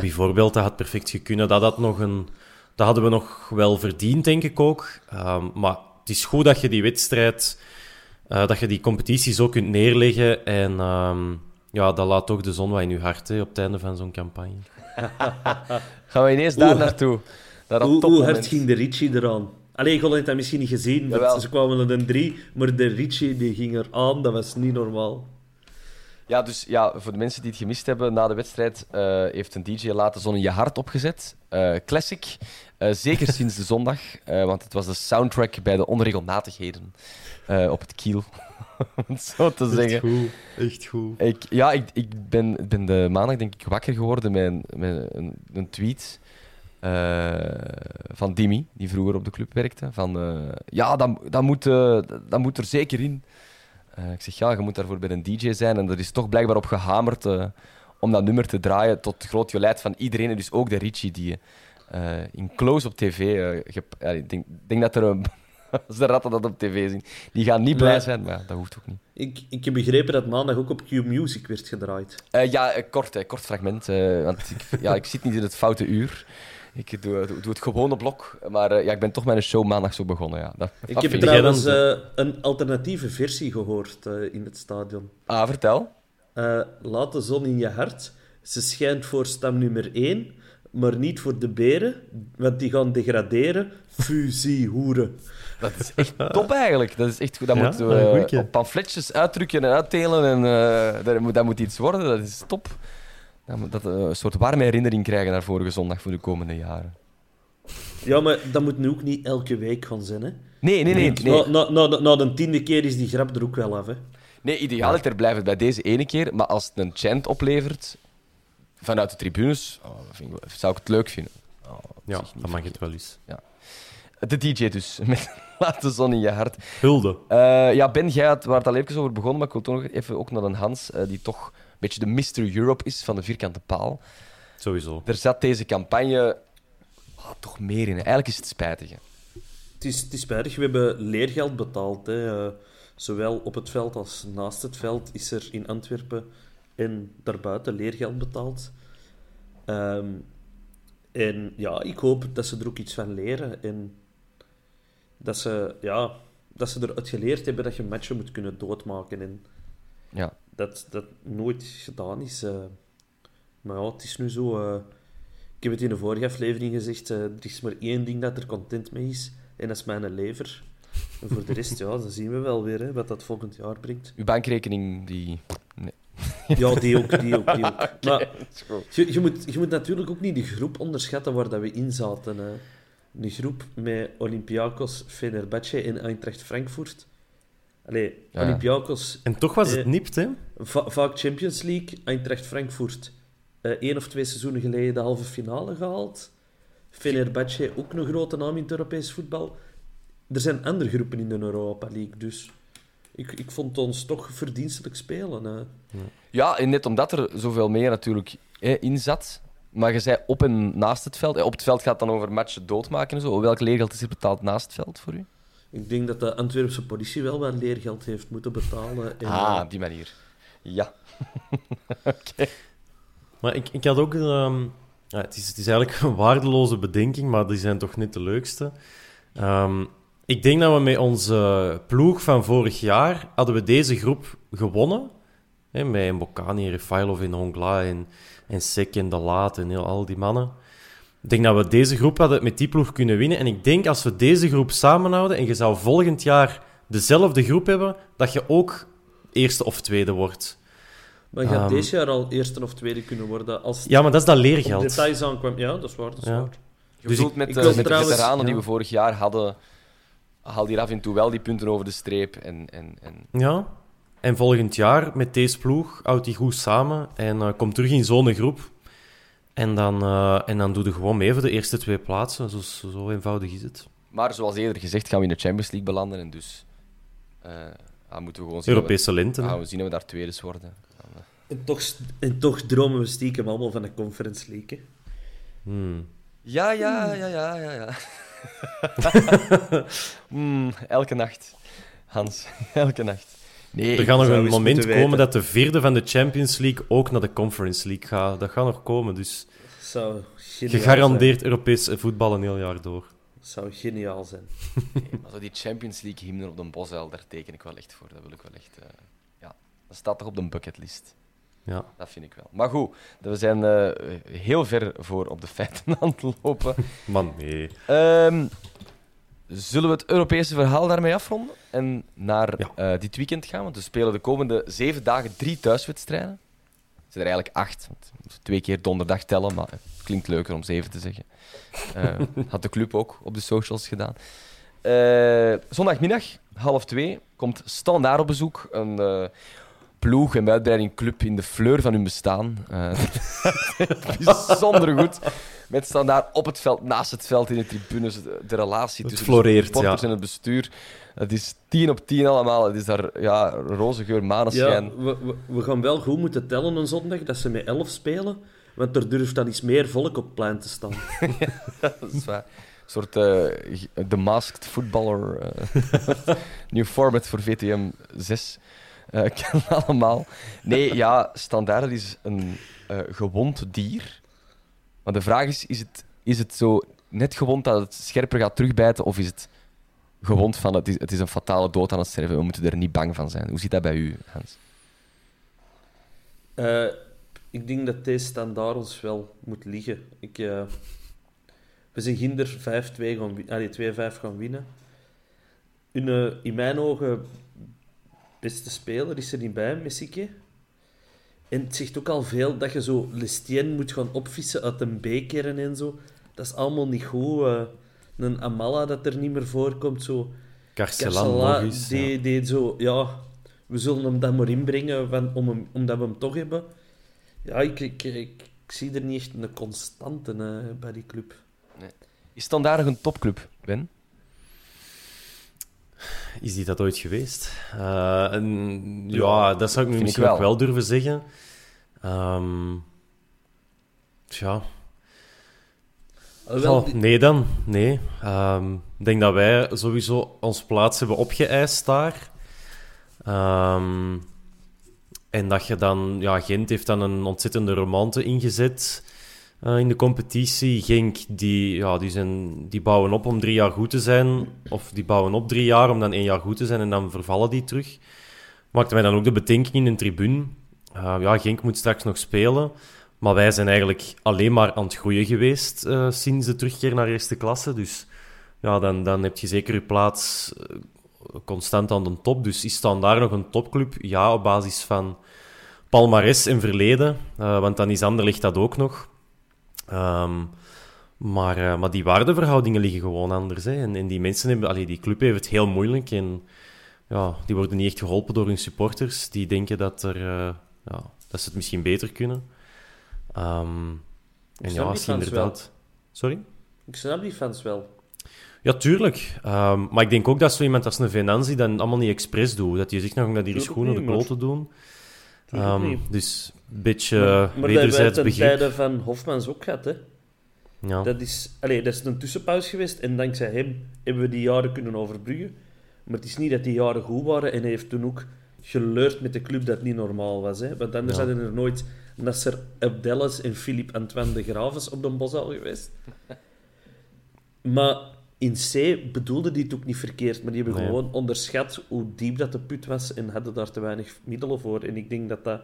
Speaker 2: Bijvoorbeeld, dat had perfect gekunnen. Dat, had nog een, dat hadden we nog wel verdiend, denk ik ook. Ehm, maar het is goed dat je die wedstrijd, eh, dat je die competitie zo kunt neerleggen. En ehm, ja, dat laat toch de zon wat in je hart hè, op het einde van zo'n campagne. [LAUGHS]
Speaker 1: gaan we ineens daar naartoe.
Speaker 3: Hoe, hoe hard ging de Richie eraan? Allee, Golan heeft dat misschien niet gezien. Ze kwamen naar de drie, maar de Richie die ging er aan. Dat was niet normaal.
Speaker 1: Ja, dus ja, voor de mensen die het gemist hebben, na de wedstrijd eh, heeft een DJ laten zon je hart opgezet. Eh, classic. Eh, zeker [LAUGHS] sinds de zondag, want het was de soundtrack bij de onregelmatigheden op het kiel. [LAUGHS] Om het zo te zeggen.
Speaker 2: goed, echt goed.
Speaker 1: Ik, ja, ik, ik ben, ben de maandag denk ik wakker geworden met een, met een, een tweet van Dimi, die vroeger op de club werkte. Van, ja, dat, dat, moet, dat moet er zeker in. Eh, ik zeg, ja, je moet daarvoor bij een DJ zijn. En er is toch blijkbaar op gehamerd eh, om dat nummer te draaien tot groot jolijt van iedereen. En dus ook de Richie, die eh, in Close op tv... ja, ik denk, denk dat er een, [LAUGHS] Als de ratten dat op tv zien. Die gaan niet blij zijn, maar dat hoeft ook niet.
Speaker 3: Ik, ik heb begrepen dat maandag ook op Q-Music werd gedraaid.
Speaker 1: Ja, kort, kort fragment. want ik, ja, ik zit niet in het foute uur. Ik doe, doe, doe het gewone blok. Maar eh, ja, ik ben toch mijn show maandag zo begonnen. Ja. Dat,
Speaker 3: Ik
Speaker 1: dat
Speaker 3: heb trouwens
Speaker 2: jij
Speaker 3: eh, een alternatieve versie gehoord eh, in het stadion.
Speaker 1: Ah, vertel.
Speaker 3: Eh, laat de zon in je hart. Ze schijnt voor stam nummer 1, maar niet voor de beren, want die gaan degraderen. Fusie, hoeren.
Speaker 1: Dat is echt top eigenlijk. Dat is echt goed. Dat
Speaker 2: Ja,
Speaker 1: moeten
Speaker 2: een
Speaker 1: we
Speaker 2: goeie.
Speaker 1: op pamfletjes uitdrukken en uitdelen. En, eh, dat, moet, dat moet iets worden. Dat is top. Dat, we een soort warme herinnering krijgen naar vorige zondag voor de komende jaren.
Speaker 3: Ja, maar dat moet nu ook niet elke week gaan zijn, hè.
Speaker 1: Nee, nee, nee. Nee,
Speaker 3: na, na, de- na de tiende keer is die grap er ook wel af, hè.
Speaker 1: nee idealiter blijft het bij deze ene keer. Maar als het een chant oplevert vanuit de tribunes, oh, vind ik zou ik het leuk vinden. Oh,
Speaker 2: Ja, dan mag het wel eens.
Speaker 1: De DJ dus, [LAUGHS] met Laat de zon in je hart.
Speaker 2: Hulde.
Speaker 1: Eh, ja, Ben, jij had, waar het al even over begonnen, maar ik wil toch nog even ook naar een Hans, eh, die toch beetje de Mr. Europe is van de vierkante paal.
Speaker 2: Sowieso.
Speaker 1: Er zat deze campagne ah, toch meer in. Eigenlijk is het spijtig. hè.
Speaker 3: Het is, het is spijtig, we hebben leergeld betaald. Hè. Eh, zowel op het veld als naast het veld is er in Antwerpen en daarbuiten leergeld betaald. Ehm, en ja, ik hoop dat ze er ook iets van leren. En dat ze, ja, dat ze eruit geleerd hebben dat je matchen moet kunnen doodmaken. En
Speaker 1: Ja.
Speaker 3: Dat dat nooit gedaan is. eh. maar ja, het is nu zo. eh, ik heb het in de vorige aflevering gezegd. eh, er is maar één ding dat er content mee is. En dat is mijn lever. En voor de rest, [LAUGHS] ja, dan zien we wel weer hè, wat dat volgend jaar brengt.
Speaker 1: Uw bankrekening, die... Nee. [LAUGHS]
Speaker 3: Ja, die ook, die ook, die ook. [LAUGHS] Maar je, je, moet, je moet natuurlijk ook niet de groep onderschatten waar dat we in zaten. hè. Een groep met Olympiakos, Fenerbahce en Eintracht Frankfurt. Allee,
Speaker 1: Ja.
Speaker 3: Olympiakos
Speaker 2: En toch was het
Speaker 3: Eh,
Speaker 2: nipt, hè?
Speaker 3: Va- vaak Champions League, Eintracht Frankfurt. eh één of twee seizoenen geleden de halve finale gehaald. Fenerbahce, ook een grote naam in het Europees voetbal. Er zijn andere groepen in de Europa League, dus ik, ik vond ons toch verdienstelijk spelen. hè.
Speaker 1: Ja, en net omdat er zoveel meer natuurlijk hè, in zat. Maar je zei op en naast het veld. hè, Op het veld gaat het dan over matchen doodmaken en zo. Welk leergeld is er betaald naast het veld voor u?
Speaker 3: Ik denk dat de Antwerpse politie wel wat leergeld heeft moeten betalen. En,
Speaker 1: ah,
Speaker 3: eh,
Speaker 1: op die manier. Ja. [LAUGHS]
Speaker 2: Maar ik, ik had ook... ehm, ja, het, is, het is eigenlijk een waardeloze bedenking, maar die zijn toch niet de leukste. Ehm, ik denk dat we met onze ploeg van vorig jaar... hadden we deze groep gewonnen. Hè, met Mbokani, Refailov en Hongla en, en Sek en De Laat en heel, al die mannen. Ik denk dat we deze groep hadden met die ploeg kunnen winnen. En ik denk als we deze groep samenhouden en je zou volgend jaar dezelfde groep hebben, dat je ook eerste of tweede wordt.
Speaker 3: Maar je gaat
Speaker 2: Ehm,
Speaker 3: deze jaar al eerste of tweede kunnen worden als
Speaker 2: Ja, maar dat is dat leergeld.
Speaker 3: details aankwam. Ja, dat is waar. Dat is
Speaker 2: Ja.
Speaker 3: waar.
Speaker 1: Je
Speaker 2: Dus
Speaker 1: bedoelt
Speaker 2: ik-
Speaker 1: met,
Speaker 3: ik
Speaker 1: eh,
Speaker 3: wil
Speaker 1: met
Speaker 3: trouwens-
Speaker 1: de veteranen die we vorig jaar hadden, haal hier af en toe wel die punten over de streep. En, en, en...
Speaker 2: Ja. En volgend jaar met deze ploeg houdt die goed samen en eh, komt terug in zo'n groep. En dan, eh, en dan doe je gewoon mee voor de eerste twee plaatsen. Zo, zo eenvoudig is het.
Speaker 1: Maar zoals eerder gezegd gaan we in de Champions League belanden. En dus eh, ah, moeten we gewoon zien,
Speaker 2: Europese
Speaker 1: we, ah, we zien dat we daar tweede worden. Dan,
Speaker 3: En toch, en toch dromen we stiekem allemaal van een Conference League. hè.
Speaker 2: Hmm.
Speaker 1: Ja, ja, ja, ja, ja. ja. [LAUGHS] [LAUGHS] Hmm, elke nacht, Hans. [LAUGHS] elke nacht. Nee,
Speaker 2: Er gaat nog een moment komen
Speaker 3: weten.
Speaker 2: dat de vierde van de Champions League ook naar de Conference League gaat. Dat gaat nog komen, dus
Speaker 3: Zou
Speaker 2: gegarandeerd Europees voetbal een heel jaar door.
Speaker 3: zijn. Zou geniaal zijn. [LAUGHS]
Speaker 1: maar zo die Champions League hymne op de Bosuil, daar teken ik wel echt voor. Dat wil ik wel echt... eh, ja, dat staat toch op de bucketlist.
Speaker 2: Ja.
Speaker 1: Dat vind ik wel. Maar goed, we zijn eh, heel ver voor op de feiten [LAUGHS] aan het lopen.
Speaker 2: Man, nee.
Speaker 1: Ehm, zullen we het Europese verhaal daarmee afronden? En naar
Speaker 2: Ja.
Speaker 1: eh, dit weekend gaan? Want we spelen de komende zeven dagen drie thuiswedstrijden. Het zijn er eigenlijk acht. Want we moeten twee keer donderdag tellen, maar het klinkt leuker om zeven te zeggen. Eh, had de club ook op de socials gedaan. Eh, zondagmiddag, half twee, komt Standaard op bezoek. Een ploeg en uitbreiding club in de fleur van hun bestaan. [LAUGHS] Bijzonder goed. Met Standaard op het veld, naast het veld, in de tribunes. De, de relatie
Speaker 2: Het
Speaker 1: tussen
Speaker 2: floreert,
Speaker 1: de supporters
Speaker 2: ja.
Speaker 1: en het bestuur. Het is tien op tien allemaal. Het is daar ja, roze geur,
Speaker 3: Ja,
Speaker 1: maneschijn.
Speaker 3: we, we, we gaan wel goed moeten tellen een zondag dat ze met elf spelen. Want er durft dan iets meer volk op het plein te staan. [LAUGHS]
Speaker 1: dat is waar. soort eh, The Masked Footballer. eh, [LAUGHS] nieuw format voor VTM 6. eh kan allemaal. Nee, ja, standaard is een eh, gewond dier. Maar de vraag is, is het, is het zo net gewond dat het scherper gaat terugbijten, of is het gewond van het is, het is een fatale dood aan het sterven, we moeten er niet bang van zijn. Hoe zit dat bij u, Hans?
Speaker 3: Eh, ik denk dat deze standaard ons wel moet liggen. Ik, eh, we zijn ginder 5-2 gaan wi- allee, 2-5 gaan winnen. Eh, in mijn ogen beste speler is er niet bij, Messieke. En het zegt ook al veel dat je zo Lestien moet gaan opvissen uit een beker en zo. Dat is allemaal niet goed. eh. een Amala dat er niet meer voorkomt, zo...
Speaker 2: Eens.
Speaker 3: die,
Speaker 2: ja.
Speaker 3: die zo, ja, we zullen hem dan maar inbrengen van, om hem, omdat we hem toch hebben. Ja, ik, ik, ik, ik zie er niet echt een constante eh, bij die club.
Speaker 1: Is standaard nog een topclub, Ben?
Speaker 2: Is die dat ooit geweest? Eh, en, ja,
Speaker 1: Ja,
Speaker 2: dat zou ik nu misschien
Speaker 1: wel.
Speaker 2: durven zeggen. Ehm tja.
Speaker 3: Alhoewel, die-
Speaker 2: nee dan. Nee. Ehm, ik denk dat wij sowieso ons plaats hebben opgeëist daar. Ehm, en dat je dan... Ja, Gent heeft dan een ontzettende romante ingezet eh, in de competitie. Genk, die, ja, die, zijn, die bouwen op om drie jaar goed te zijn. Of die bouwen op drie jaar om dan één jaar goed te zijn en dan vervallen die terug. Maakte mij dan ook de bedenking in de tribune. Eh, ja, Genk moet straks nog spelen. Maar wij zijn eigenlijk alleen maar aan het groeien geweest eh, sinds de terugkeer naar eerste klasse. Dus ja, dan, dan heb je zeker je plaats constant aan de top. Dus is daar nog een topclub? Ja, op basis van palmares en verleden. Want dan is Anderlecht dat ook nog. Ehm, maar, eh, maar die waardeverhoudingen liggen gewoon anders. Hè. En, en die mensen hebben... Allee, die club heeft het heel moeilijk. En ja, die worden niet echt geholpen door hun supporters. Die denken dat, er, eh, ja, dat ze het misschien beter kunnen. Ehm, en ja, als je inderdaad... Sorry?
Speaker 3: Ik snap die fans wel.
Speaker 2: Ja, tuurlijk. Ehm, maar ik denk ook dat zo iemand als een Venanzi dan allemaal niet expres doet. Dat je zegt nog dat die schoenen de kloten doen.
Speaker 3: Niet.
Speaker 2: dus beetje
Speaker 3: maar maar dat
Speaker 2: wederzijds begrip.
Speaker 3: tijde van Hofmans ook gehad, hè.
Speaker 2: Ja.
Speaker 3: Dat is, allee, dat is een tussenpauze geweest en dankzij hem hebben we die jaren kunnen overbruggen. Maar het is niet dat die jaren goed waren en hij heeft toen ook geleurd met de club dat niet normaal was. Hè? Want anders
Speaker 2: Ja.
Speaker 3: hadden er nooit Nasser Abdelles en Philippe Antoine de Graves op de Bosal geweest. maar in C bedoelde die het ook niet verkeerd, maar die hebben
Speaker 2: Nee.
Speaker 3: gewoon onderschat hoe diep dat de put was en hadden daar te weinig middelen voor. En ik denk dat dat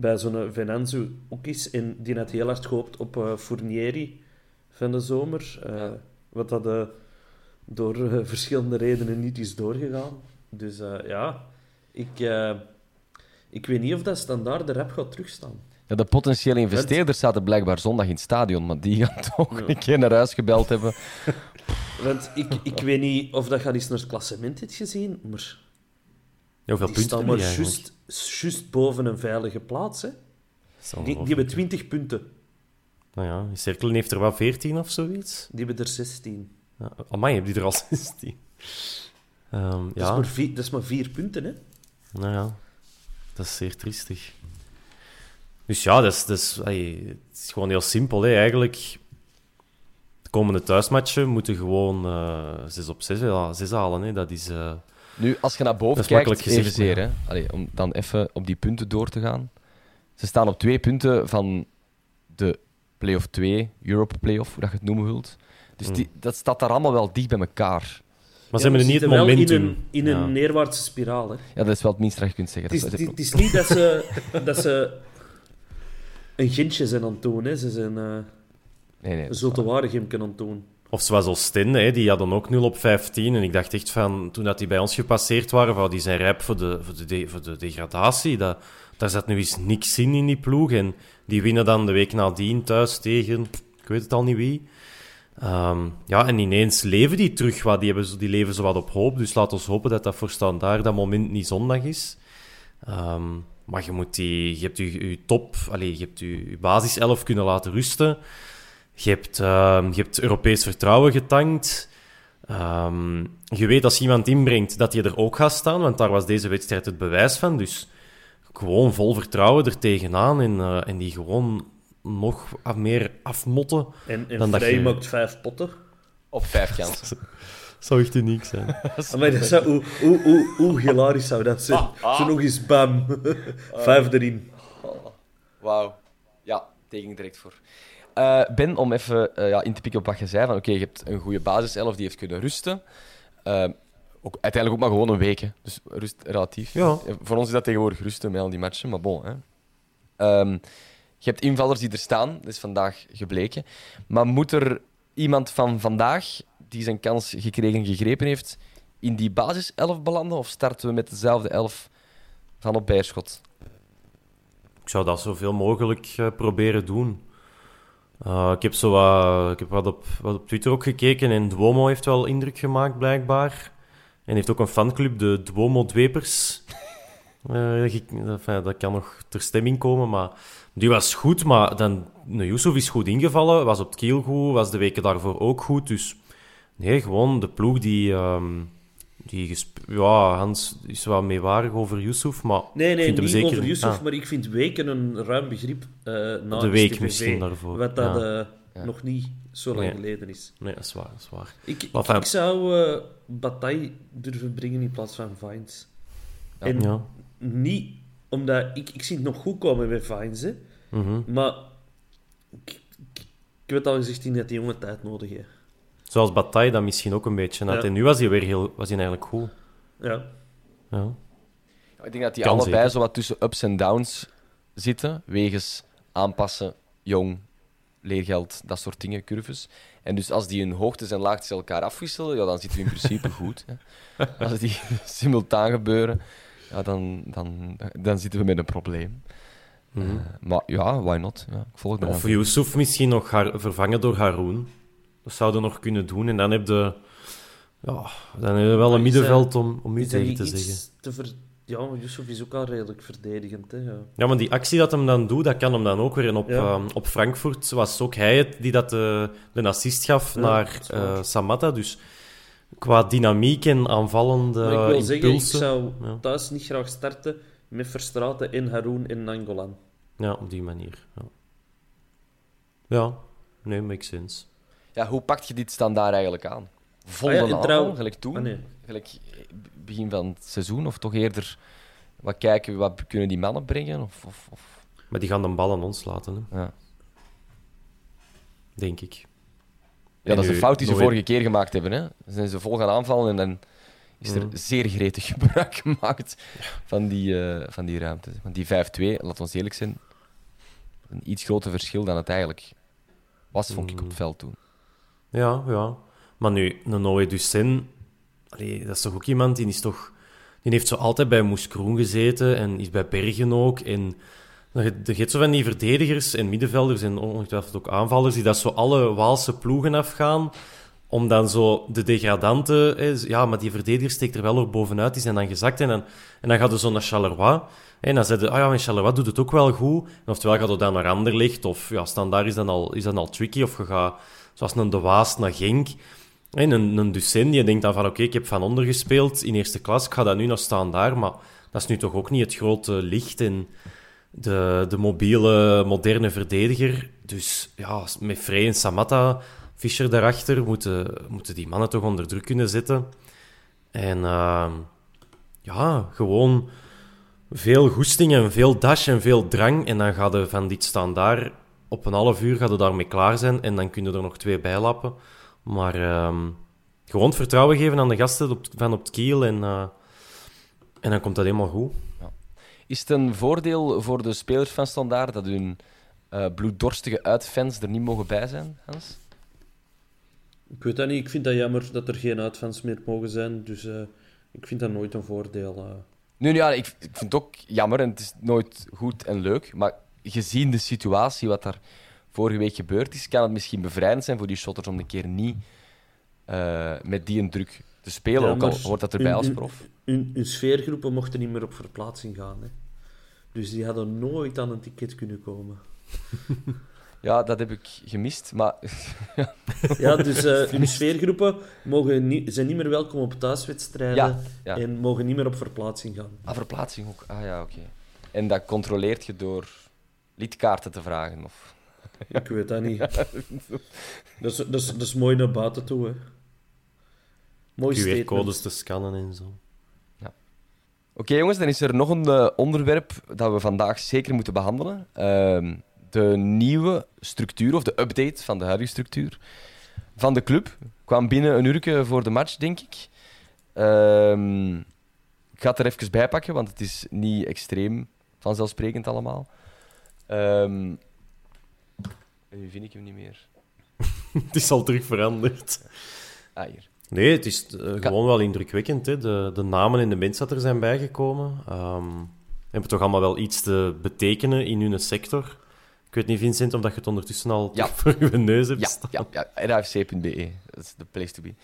Speaker 3: bij zo'n Venanzo ook is. En die had heel hard gehoopt op eh, Fournieri van de zomer. eh, Wat dat eh, door [LAUGHS] verschillende redenen niet is doorgegaan. Dus eh, ja, ik, eh, ik weet niet of dat standaard de rap gaat terugstaan.
Speaker 1: Ja, de potentiële investeerders zaten blijkbaar zondag in het stadion, maar die gaan [LAUGHS] toch een keer naar huis gebeld hebben. [LAUGHS]
Speaker 3: Want ik, ik weet niet of dat je eens naar het klassement hebt gezien, maar
Speaker 2: Ja, hoeveel
Speaker 3: die
Speaker 2: punten
Speaker 3: maar juist, juist boven een veilige plaats. Hè. Die, die hebben 20 punten,
Speaker 2: Nou ja, Cerkelen heeft er wel 14 of zoiets.
Speaker 3: die hebben er 16.
Speaker 2: Ja, amai, heb die er al [LAUGHS] 16. Ehm,
Speaker 3: Dat, is
Speaker 2: ja,
Speaker 3: maar vier, dat is maar vier punten, hè.
Speaker 2: nou ja, dat is zeer triestig. Dus ja, dat is, dat is, ai, het is gewoon heel simpel. Hè. Eigenlijk, de komende thuismatchen moeten gewoon eh 6 op 6, ja, 6 halen. Hè. Dat is... eh,
Speaker 1: Nu, als je naar boven kijkt,
Speaker 2: gezegd,
Speaker 1: hè. Allee, om dan even op die punten door te gaan. Ze staan op twee punten van de play-off 2, Europe play-off, hoe dat je het noemen wilt. Dus
Speaker 2: Hmm.
Speaker 1: die, dat staat daar allemaal wel dicht bij elkaar.
Speaker 2: maar ze hebben niet het momentum.
Speaker 3: in een, in een
Speaker 2: Ja.
Speaker 3: neerwaartse spiraal, hè.
Speaker 1: Ja, dat is wel het minste dat je kunt zeggen.
Speaker 3: Het is,
Speaker 1: Dat
Speaker 3: het,
Speaker 1: is-
Speaker 3: is- het is niet dat ze, [LAUGHS] dat ze een gintje zijn aan het doen. Hè. Ze zijn eh
Speaker 1: nee, nee,
Speaker 3: een aan het doen.
Speaker 2: Of zoals Oostende, hè, die hadden ook 0 op 15. En ik dacht echt van, toen dat die bij ons gepasseerd waren, van, die zijn rijp voor de, voor de, de- voor de degradatie. Dat, daar zat nu eens niks in in die ploeg. En die winnen dan de week nadien thuis tegen, ik weet het al niet wie. Ehm, ja, en ineens leven die terug. Wat, die, hebben, die leven zo wat op hoop. Dus laat ons hopen dat dat voor Standaard dat moment niet zondag is. Ehm, maar je, moet die, je hebt je, top, allez, je hebt je, je basiself kunnen laten rusten. Je hebt, ehm, je hebt Europees vertrouwen getankt. Ehm, je weet als iemand inbrengt dat je er ook gaat staan, want daar was deze wedstrijd het bewijs van. Dus gewoon vol vertrouwen er tegenaan en, eh, en die gewoon nog af- meer afmotten.
Speaker 3: En, en
Speaker 2: Dan dat je-
Speaker 3: maakt vijf potten.
Speaker 1: Op vijf kansen. [LAUGHS]
Speaker 2: Zou echt uniek zijn. [LAUGHS]
Speaker 3: Maar dat zou, hoe, hoe, hoe, hoe hilarisch zou dat zijn? Zo nog eens bam. [LAUGHS] Vijf erin.
Speaker 1: Wauw. Ja, teken direct voor. Eh, ben, om even eh, ja, in te pikken op wat je zei, van oké, je hebt een goede basiself die heeft kunnen rusten. Eh, ook, uiteindelijk ook maar gewoon een week, hè. dus rust relatief.
Speaker 2: Ja.
Speaker 1: Eh, Voor ons is dat tegenwoordig rusten met al die matchen, maar bon. Hè. Ehm, je hebt invallers die er staan, dat is vandaag gebleken. Maar moet er iemand van vandaag, die zijn kans gekregen en gegrepen heeft, in die basiself belanden? Of starten we met dezelfde elf van op Beerschot?
Speaker 2: Ik zou dat zoveel mogelijk eh, proberen doen. Eh, ik heb, zo wat, ik heb wat, op, wat op Twitter ook gekeken en Duomo heeft wel indruk gemaakt, blijkbaar. En heeft ook een fanclub, de Duomo Dwepers. [LAUGHS] Eh, enfin, dat kan nog ter stemming komen, maar die was goed. Maar dan, nou, Yusuf is goed ingevallen, was op het kiel goed, was de weken daarvoor ook goed. Dus nee, gewoon de ploeg die... ehm, die ja, Hans is wel meewarig over Yusuf, maar
Speaker 3: Nee,
Speaker 2: ik
Speaker 3: nee, niet
Speaker 2: zeker...
Speaker 3: over Yusuf,
Speaker 2: Ah.
Speaker 3: maar ik vind weken een ruim begrip eh na
Speaker 2: De week
Speaker 3: STVV,
Speaker 2: misschien daarvoor,
Speaker 3: Wat dat
Speaker 2: ja.
Speaker 3: eh,
Speaker 1: Ja.
Speaker 3: nog niet zo lang
Speaker 2: Nee.
Speaker 3: geleden is.
Speaker 2: Nee, dat is waar, dat is waar.
Speaker 3: Ik, ik, zou eh Bataille durven brengen in plaats van Vines.
Speaker 1: Ja.
Speaker 3: En
Speaker 2: Ja.
Speaker 3: niet omdat... Ik, ik zie het nog goed komen met Vines, hè.
Speaker 2: Mhm.
Speaker 3: Maar... Ik, ik, ik heb het al gezegd, denk dat die jongen tijd nodig heeft.
Speaker 2: Zoals Bataille dat misschien ook een beetje had.
Speaker 3: Ja.
Speaker 2: En nu was hij weer heel, was hij eigenlijk goed.
Speaker 3: Ja.
Speaker 2: Ja.
Speaker 1: Ik denk dat die
Speaker 2: Kan
Speaker 1: allebei
Speaker 2: zeker.
Speaker 1: zo wat tussen ups en downs zitten. Wegens aanpassen, jong, leergeld, dat soort dingen, curves. En dus als die hun hoogtes en laagtes elkaar afwisselen, ja, dan zitten we in principe [LAUGHS] goed. Hè. Als die [LAUGHS] simultaan gebeuren, ja, dan, dan, dan zitten we met een probleem.
Speaker 2: Mhm.
Speaker 1: Eh, maar ja, why not? Ja, ik volg.
Speaker 2: Of Yusuf misschien nog haar, vervangen door Haroon. Dat zouden nog kunnen doen. En dan heb je, ja, dan heb je wel een middenveld om, om u tegen te zeggen.
Speaker 3: te ver... Ja, maar Yusuf is ook al redelijk verdedigend, hè. Ja.
Speaker 2: Ja, maar die actie dat hem dan doet, dat kan hem dan ook weer. En op,
Speaker 3: Ja.
Speaker 2: ehm, op Frankfurt was ook hij het die dat de, de assist gaf
Speaker 3: Ja,
Speaker 2: naar eh, Samatta. Dus qua dynamiek en aanvallende
Speaker 3: Maar ik wil zeggen, ik zou thuis niet graag starten met Verstraten en Haroon en Nangolan.
Speaker 2: Ja, op die manier. Ja, ja nee, makes sense.
Speaker 1: Ja, hoe pak je dit standaard eigenlijk aan? Vol
Speaker 3: Ah ja,
Speaker 1: gelijk toen?
Speaker 3: Ah, nee.
Speaker 1: Gelijk eh, begin van het seizoen? Of toch eerder wat kijken, wat kunnen die mannen brengen? Of, of, of...
Speaker 2: Maar die gaan de bal aan ons laten, hè,
Speaker 1: Ja.
Speaker 2: denk ik.
Speaker 1: Ja,
Speaker 2: En
Speaker 1: dat is een fout die ze
Speaker 2: nooit-
Speaker 1: vorige keer gemaakt hebben. Hè? Dan zijn ze vol gaan aanvallen en dan is er
Speaker 2: Mhm.
Speaker 1: zeer gretig [LAUGHS] gebruik gemaakt van die, eh, van die ruimte. Want die 5-2, laat ons eerlijk zijn, een iets groter verschil dan het eigenlijk was, vond ik op het veld toen.
Speaker 2: Ja, ja. Maar nu, een Noé allee, dat is toch ook iemand die is toch... Die heeft zo altijd bij Moes Kroen gezeten en is bij Bergen ook. En er gaat zo van die verdedigers en middenvelders en ongetwijfeld ook aanvallers die dat zo alle Waalse ploegen afgaan om dan zo de degradanten... Ja, maar die verdediger steekt er wel er bovenuit, die zijn dan gezakt. En dan, en dan gaat er zo naar Charleroi. En dan zeiden ah ja, maar Charleroi doet het ook wel goed. En oftewel gaat het dan naar Anderlecht, of ja, standaard is dan al, is dan al tricky. Of je gaat, zoals een De Waas, naar Genk. En een, een die denkt dan van, oké, ik heb van onder gespeeld in eerste klas, ik ga dat nu nog staan daar. Maar dat is nu toch ook niet het grote licht en de, de mobiele, moderne verdediger. Dus ja, met Frey en Samatta, Fischer daarachter, moeten, moeten die mannen toch onder druk kunnen zetten. En ehm, ja, gewoon veel goesting en veel dash en veel drang. En dan gaat er van dit staan daar op een half uur gaat er daarmee klaar zijn. En dan kunnen er nog twee bijlappen. Maar ehm, gewoon het vertrouwen geven aan de gasten op, van op het kiel. En, eh, en dan komt dat helemaal goed.
Speaker 1: Is het een voordeel voor de spelers van Standaard dat hun eh, bloeddorstige uitfans er niet mogen bij zijn, Hans?
Speaker 3: Ik weet dat niet. Ik vind dat jammer dat er geen uitfans meer mogen zijn. Dus eh, ik vind dat nooit een voordeel.
Speaker 1: Nu, ja, ik, ik vind het ook jammer en het is nooit goed en leuk. Maar gezien de situatie, wat daar vorige week gebeurd is, kan het misschien bevrijdend zijn voor die shotters om een keer niet eh, met die een druk te spelen.
Speaker 3: Ja,
Speaker 1: ook al hoort dat erbij
Speaker 3: hun-
Speaker 1: als prof.
Speaker 3: Hun, hun sfeergroepen mochten niet meer op verplaatsing gaan. Hè. Dus die hadden nooit aan een ticket kunnen komen. [LAUGHS]
Speaker 1: Ja, dat heb ik gemist. Maar [LAUGHS]
Speaker 3: Ja, dus eh, hun sfeergroepen mogen niet, zijn niet meer welkom op thuiswedstrijden
Speaker 1: Ja, ja.
Speaker 3: en mogen niet meer op verplaatsing gaan.
Speaker 1: ah, verplaatsing ook. Ah ja, oké. En dat controleert je door lidkaarten te vragen? Of...
Speaker 3: Ik weet dat niet. [LAUGHS] Dat is, dat is, dat is mooi naar buiten toe, hè. Mooi statement.
Speaker 2: QR-codes te scannen en zo.
Speaker 1: Oké jongens, dan is er nog een eh, onderwerp dat we vandaag zeker moeten behandelen. Ehm, de nieuwe structuur, of de update van de huidige structuur van de club. Kwam binnen een uurtje voor de match, denk ik. Ehm, ik ga het er even bij pakken, want het is niet extreem vanzelfsprekend allemaal. Ehm, nu vind ik hem niet meer. [LAUGHS]
Speaker 2: het is al terug veranderd.
Speaker 1: Ah, hier.
Speaker 2: Nee, het is eh, gewoon wel indrukwekkend. Hè? De, de namen en de mensen dat er zijn bijgekomen. Ehm hebben toch allemaal wel iets te betekenen in hun sector. Ik weet niet, Vincent, of dat je het ondertussen al
Speaker 1: Ja. [LAUGHS]
Speaker 2: voor je neus hebt
Speaker 1: Ja,
Speaker 2: staan.
Speaker 1: ja, ja rafc.be. E. Dat is de place to be.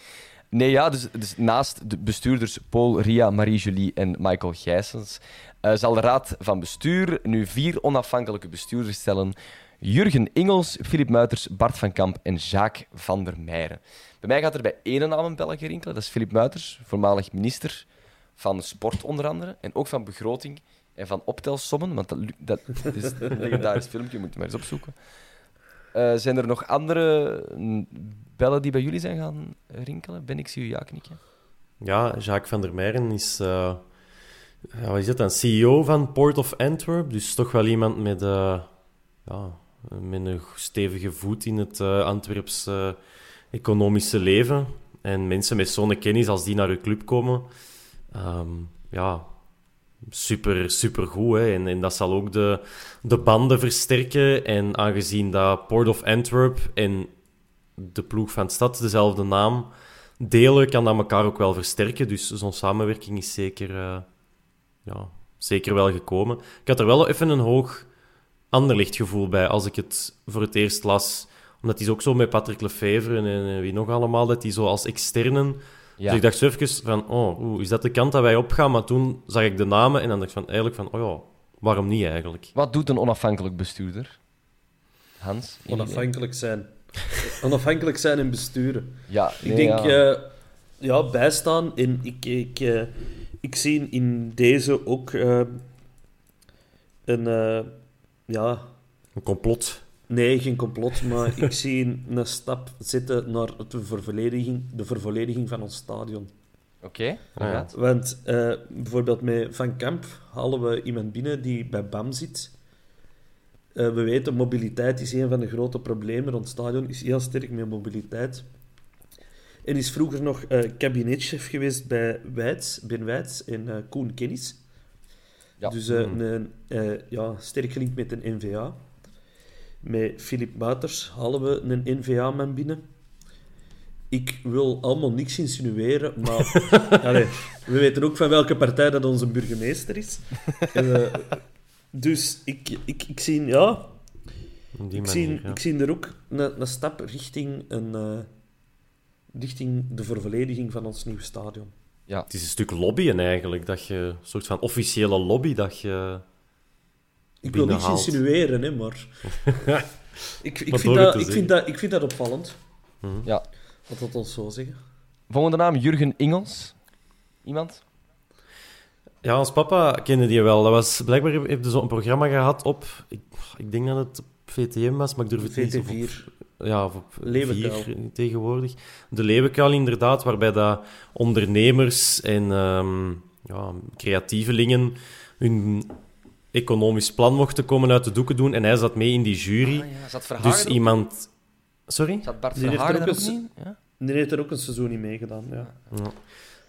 Speaker 1: Nee, ja, dus, dus naast de bestuurders Paul, Ria, Marie-Julie en Michael Gijsens eh, zal de raad van bestuur nu vier onafhankelijke bestuurders stellen. Jurgen Ingels, Filip Muiters, Bart van Kamp en Jacques van der Meijeren. Bij mij gaat er bij één naam een belletje rinkelen. Dat is Filip Muiters, voormalig minister van Sport onder andere. En ook van begroting en van optelsommen. Want dat, dat [LAUGHS] is een legendarisch filmpje, moet je maar eens opzoeken. Eh, zijn er nog andere bellen die bij jullie zijn gaan rinkelen? Ben ik zie u ja knikken.
Speaker 2: Ja, Jacques van der Meijeren is, ja, wat is dat dan? CEO van Port of Antwerp. Dus toch wel iemand met, eh, ja, met een stevige voet in het Antwerps eh, economische leven. En mensen met zo'n kennis, als die naar uw club komen, ehm, ja, super, super goed. Hè? En, en dat zal ook de, de banden versterken. En aangezien dat Port of Antwerp en de ploeg van Stad dezelfde naam delen, kan dat elkaar ook wel versterken. Dus zo'n samenwerking is zeker, eh, ja, zeker wel gekomen. Ik had er wel even een hoog anderlichtgevoel bij als ik het voor het eerst las. Omdat is ook zo met Patrick Lefevre en, en wie nog allemaal, dat hij zo als externen...
Speaker 1: Ja.
Speaker 2: Dus ik dacht zo even van, oh, is dat de kant dat wij opgaan? Maar toen zag ik de namen en dan dacht ik van, eigenlijk van, oh ja, waarom niet eigenlijk?
Speaker 1: Wat doet een onafhankelijk bestuurder? Hans?
Speaker 3: Onafhankelijk zijn. Onafhankelijk zijn en besturen.
Speaker 1: Ja,
Speaker 3: Ik denk,
Speaker 1: ja.
Speaker 3: eh, ja, bijstaan. En ik, ik, eh, ik zie in deze ook eh, een, eh, ja,
Speaker 2: Een complot.
Speaker 3: Nee, geen complot, maar ik [LAUGHS] zie een, stap zitten naar de vervollediging, de vervollediging van ons stadion.
Speaker 1: Oké,
Speaker 2: ja.
Speaker 1: inderdaad.
Speaker 3: Want eh, bijvoorbeeld met Van Kamp halen we iemand binnen die bij BAM zit. Eh, we weten, mobiliteit is een van de grote problemen rond het stadion. Is heel sterk met mobiliteit. En is vroeger nog eh, kabinetchef geweest bij Wijts, Ben Wijts en Koen Kennis.
Speaker 1: Ja.
Speaker 3: Dus eh, een, eh, ja, sterk gelinkt met een NVA. Met Filip Buiters halen we een NVA-man binnen. Ik wil allemaal niks insinueren, maar [LAUGHS] allee, we weten ook van welke partij dat onze burgemeester is. En, eh, dus ik, ik, ik zie, ja, ik zie,
Speaker 2: ja.
Speaker 3: ik zie er ook een, een stap richting, een, eh, richting de vervollediging van ons nieuwe stadion.
Speaker 2: Het is een stuk lobbyen eigenlijk, dat je, een soort van officiële lobby dat je...
Speaker 3: Ik wil niks
Speaker 2: binnenhaalt.
Speaker 3: insinueren, hè, maar... [LAUGHS] ik, ik, vind dat, ik, vind dat, ik vind dat opvallend.
Speaker 1: Ja.
Speaker 3: Wat dat ons zo zeggen.
Speaker 1: Volgende naam, Jurgen Ingels. Iemand?
Speaker 2: Ja, ons papa kende die wel. Dat was, blijkbaar heeft hij zo'n programma gehad op... Ik, ik denk dat het op VTM was, maar ik durf het niet. Of op-
Speaker 3: VT4.
Speaker 2: ja, of op
Speaker 3: Leeuwenkuil.
Speaker 2: vier tegenwoordig. De Leeuwenkuil, inderdaad, waarbij dat ondernemers en ehm, ja, creatievelingen hun economisch plan mochten komen uit de doeken doen. En hij zat mee in die jury.
Speaker 1: Ah, ja. Zat
Speaker 2: dus iemand... Sorry?
Speaker 1: Zat Bart
Speaker 3: Die
Speaker 1: Verhagen
Speaker 3: er ook
Speaker 1: ook
Speaker 3: eens-
Speaker 1: niet? Ja?
Speaker 3: Die heeft er ook een seizoen in meegedaan, ja.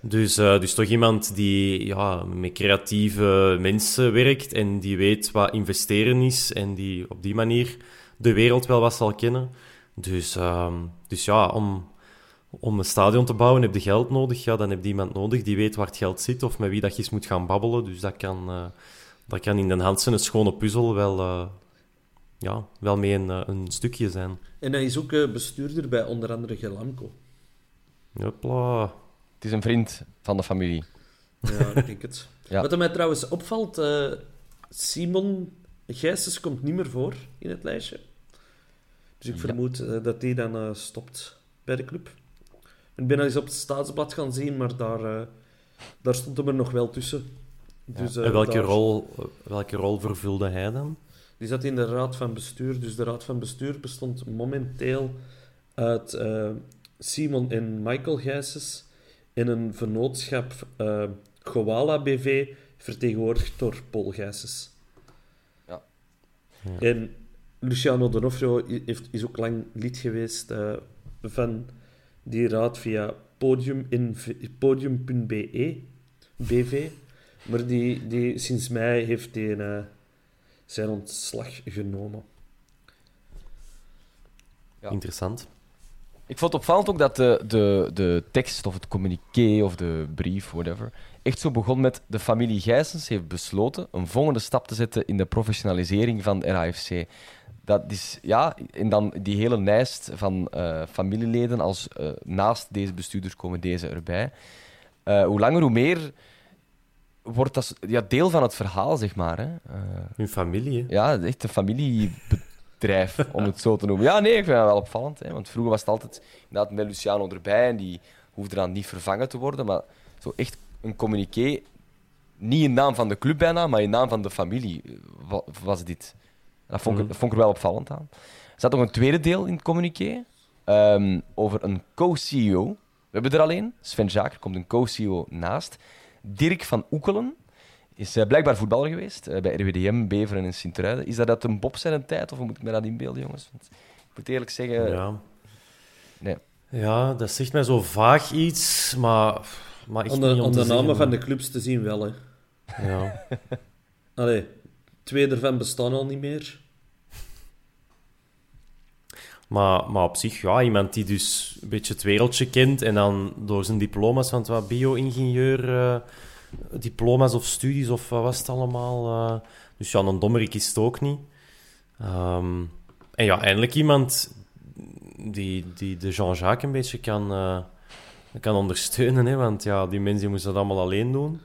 Speaker 2: Dus, eh, dus toch iemand die ja, met creatieve mensen werkt en die weet wat investeren is en die op die manier de wereld wel wat zal kennen. Dus, ehm, dus ja, om, om een stadion te bouwen heb je geld nodig. Ja, dan heb je iemand nodig die weet waar het geld zit of met wie dat je eens moet gaan babbelen. Dus dat kan, eh, dat kan in Den Hansen een schone puzzel wel, eh, ja, wel mee een, eh, een stukje zijn.
Speaker 3: En hij is ook eh, bestuurder bij onder andere Gelamco.
Speaker 2: Hopla.
Speaker 1: Het is een vriend van de familie.
Speaker 3: Ja, ik denk het. [LAUGHS]
Speaker 1: Ja.
Speaker 3: Wat er mij trouwens opvalt, eh, Simon Gijsens komt niet meer voor in het lijstje. Dus ik
Speaker 1: Ja.
Speaker 3: vermoed dat hij dan eh, stopt bij de club. Ik ben al eens op het staatsblad gaan zien, maar daar, eh, daar stond hem er nog wel tussen. Dus, eh,
Speaker 2: en welke
Speaker 3: daar-
Speaker 2: rol, welke rol vervulde hij dan?
Speaker 3: Die zat in de raad van bestuur. Dus de raad van bestuur bestond momenteel uit eh, Simon en Michael Gijsens in een vennootschap uh, Goala BV, vertegenwoordigd door Paul Gijsens.
Speaker 1: Ja.
Speaker 3: En Luciano D'Onofrio heeft, is ook lang lid geweest uh, van die raad via podium in, podium.be, BV. Maar die, die, sinds mei heeft hij uh, zijn ontslag genomen.
Speaker 2: Ja. Interessant.
Speaker 1: Ik vond het opvallend ook dat de, de, de tekst of het communiqué of de brief, whatever, echt zo begon met de familie Gijsens heeft besloten een volgende stap te zetten in de professionalisering van de RAFC. Dat is, ja, en dan die hele lijst van uh, familieleden, als uh, naast deze bestuurders komen deze erbij. Uh, hoe langer, hoe meer wordt dat ja, deel van het verhaal, zeg maar. Hè.
Speaker 2: Hun familie.
Speaker 1: Ja, echt een familiebedrijf, [LAUGHS] om het zo te noemen. Ja, nee, ik vind dat wel opvallend. Hè, want vroeger was het altijd inderdaad met Luciano erbij en die hoefde dan niet vervangen te worden. Maar zo echt een communiqué, niet in naam van de club bijna, maar in naam van de familie was dit. Dat vond, ik, mhm. dat vond ik er wel opvallend aan. Er zat nog een tweede deel in het communiqué um, over een co-CEO. We hebben er alleen. Sven Jaker komt een co-CEO naast. Dirk van Oekelen is uh, blijkbaar voetballer geweest uh, bij RWDM, Beveren en Sint-Truiden. Is dat uit een Bob zijn tijd of moet ik me dat inbeelden, jongens? Want ik moet eerlijk zeggen...
Speaker 2: Ja. Nee. ja, dat zegt mij zo vaag iets, maar... maar
Speaker 3: om de, om de namen van de clubs te zien wel, hè.
Speaker 2: Ja. [LAUGHS]
Speaker 3: Allee, Twee ervan bestaan al niet meer.
Speaker 2: Maar, maar op zich, ja, iemand die dus een beetje het wereldje kent en dan door zijn diploma's van wat bio-ingenieur, uh, diploma's of studies of wat was het allemaal. Uh, dus ja, een dommerik is het ook niet. Um, en ja, eindelijk iemand die, die de Jean-Jacques een beetje kan, uh, kan ondersteunen, hè, want ja, die mensen moesten dat allemaal alleen doen.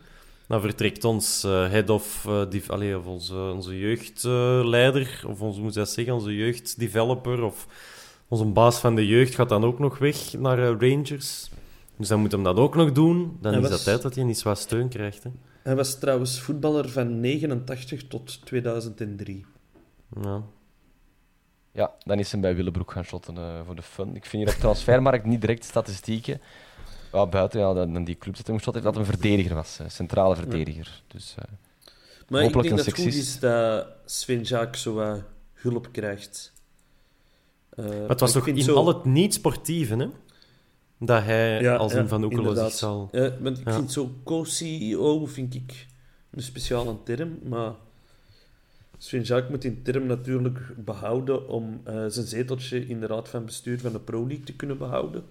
Speaker 2: Dan vertrekt ons uh, head of, uh, die, allez, of onze, onze jeugdleider, of ons, moet dat zeggen, onze jeugddeveloper, of onze baas van de jeugd gaat dan ook nog weg naar uh, Rangers. Dus dan moet hem dat ook nog doen. Dan hij is was... dat tijd dat hij iets wat steun krijgt. Hè.
Speaker 3: Hij was trouwens voetballer van 89 tot 2003.
Speaker 2: Ja.
Speaker 1: Ja, dan is hij bij Willebroek gaan shotten voor de fun. Ik vind hier op transfermarkt niet direct statistieken. Ja, buiten ja, dan die club zit hem heeft dat een verdediger was, een centrale verdediger. Dus, uh,
Speaker 3: maar ik denk dat het goed is dat Sven Jaak zo hulp krijgt.
Speaker 2: Uh, maar het was toch in zo... al het niet-sportieve, hè? Dat hij ja, als een Van Oekelen zich zal...
Speaker 3: Ja, want ik vind zo co-CEO vind ik een speciale term, maar Sven Jaak moet die term natuurlijk behouden om uh, zijn zeteltje in de raad van bestuur van de Pro League te kunnen behouden.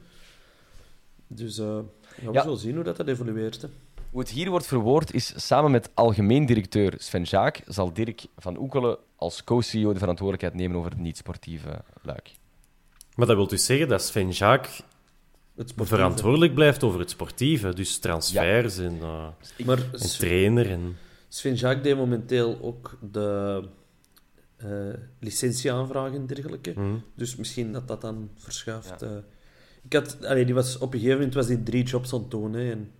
Speaker 3: Dus uh, we zullen zien hoe dat, dat evolueert. Hè.
Speaker 1: Hoe het hier wordt verwoord is, samen met algemeen directeur Sven Jaak zal Dirk van Oekelen als co-CEO de verantwoordelijkheid nemen over het niet-sportieve luik.
Speaker 2: Maar dat wil dus zeggen dat Sven Jaak verantwoordelijk blijft over het sportieve, dus transfers en, uh, maar en trainer. En...
Speaker 3: Sven Jaak deed momenteel ook de uh, licentieaanvragen en dergelijke. Mhm. Dus misschien dat dat dan verschuift. Ja. Ik had, allee, die was, op een gegeven moment was die drie jobs aan het doen. Hè, en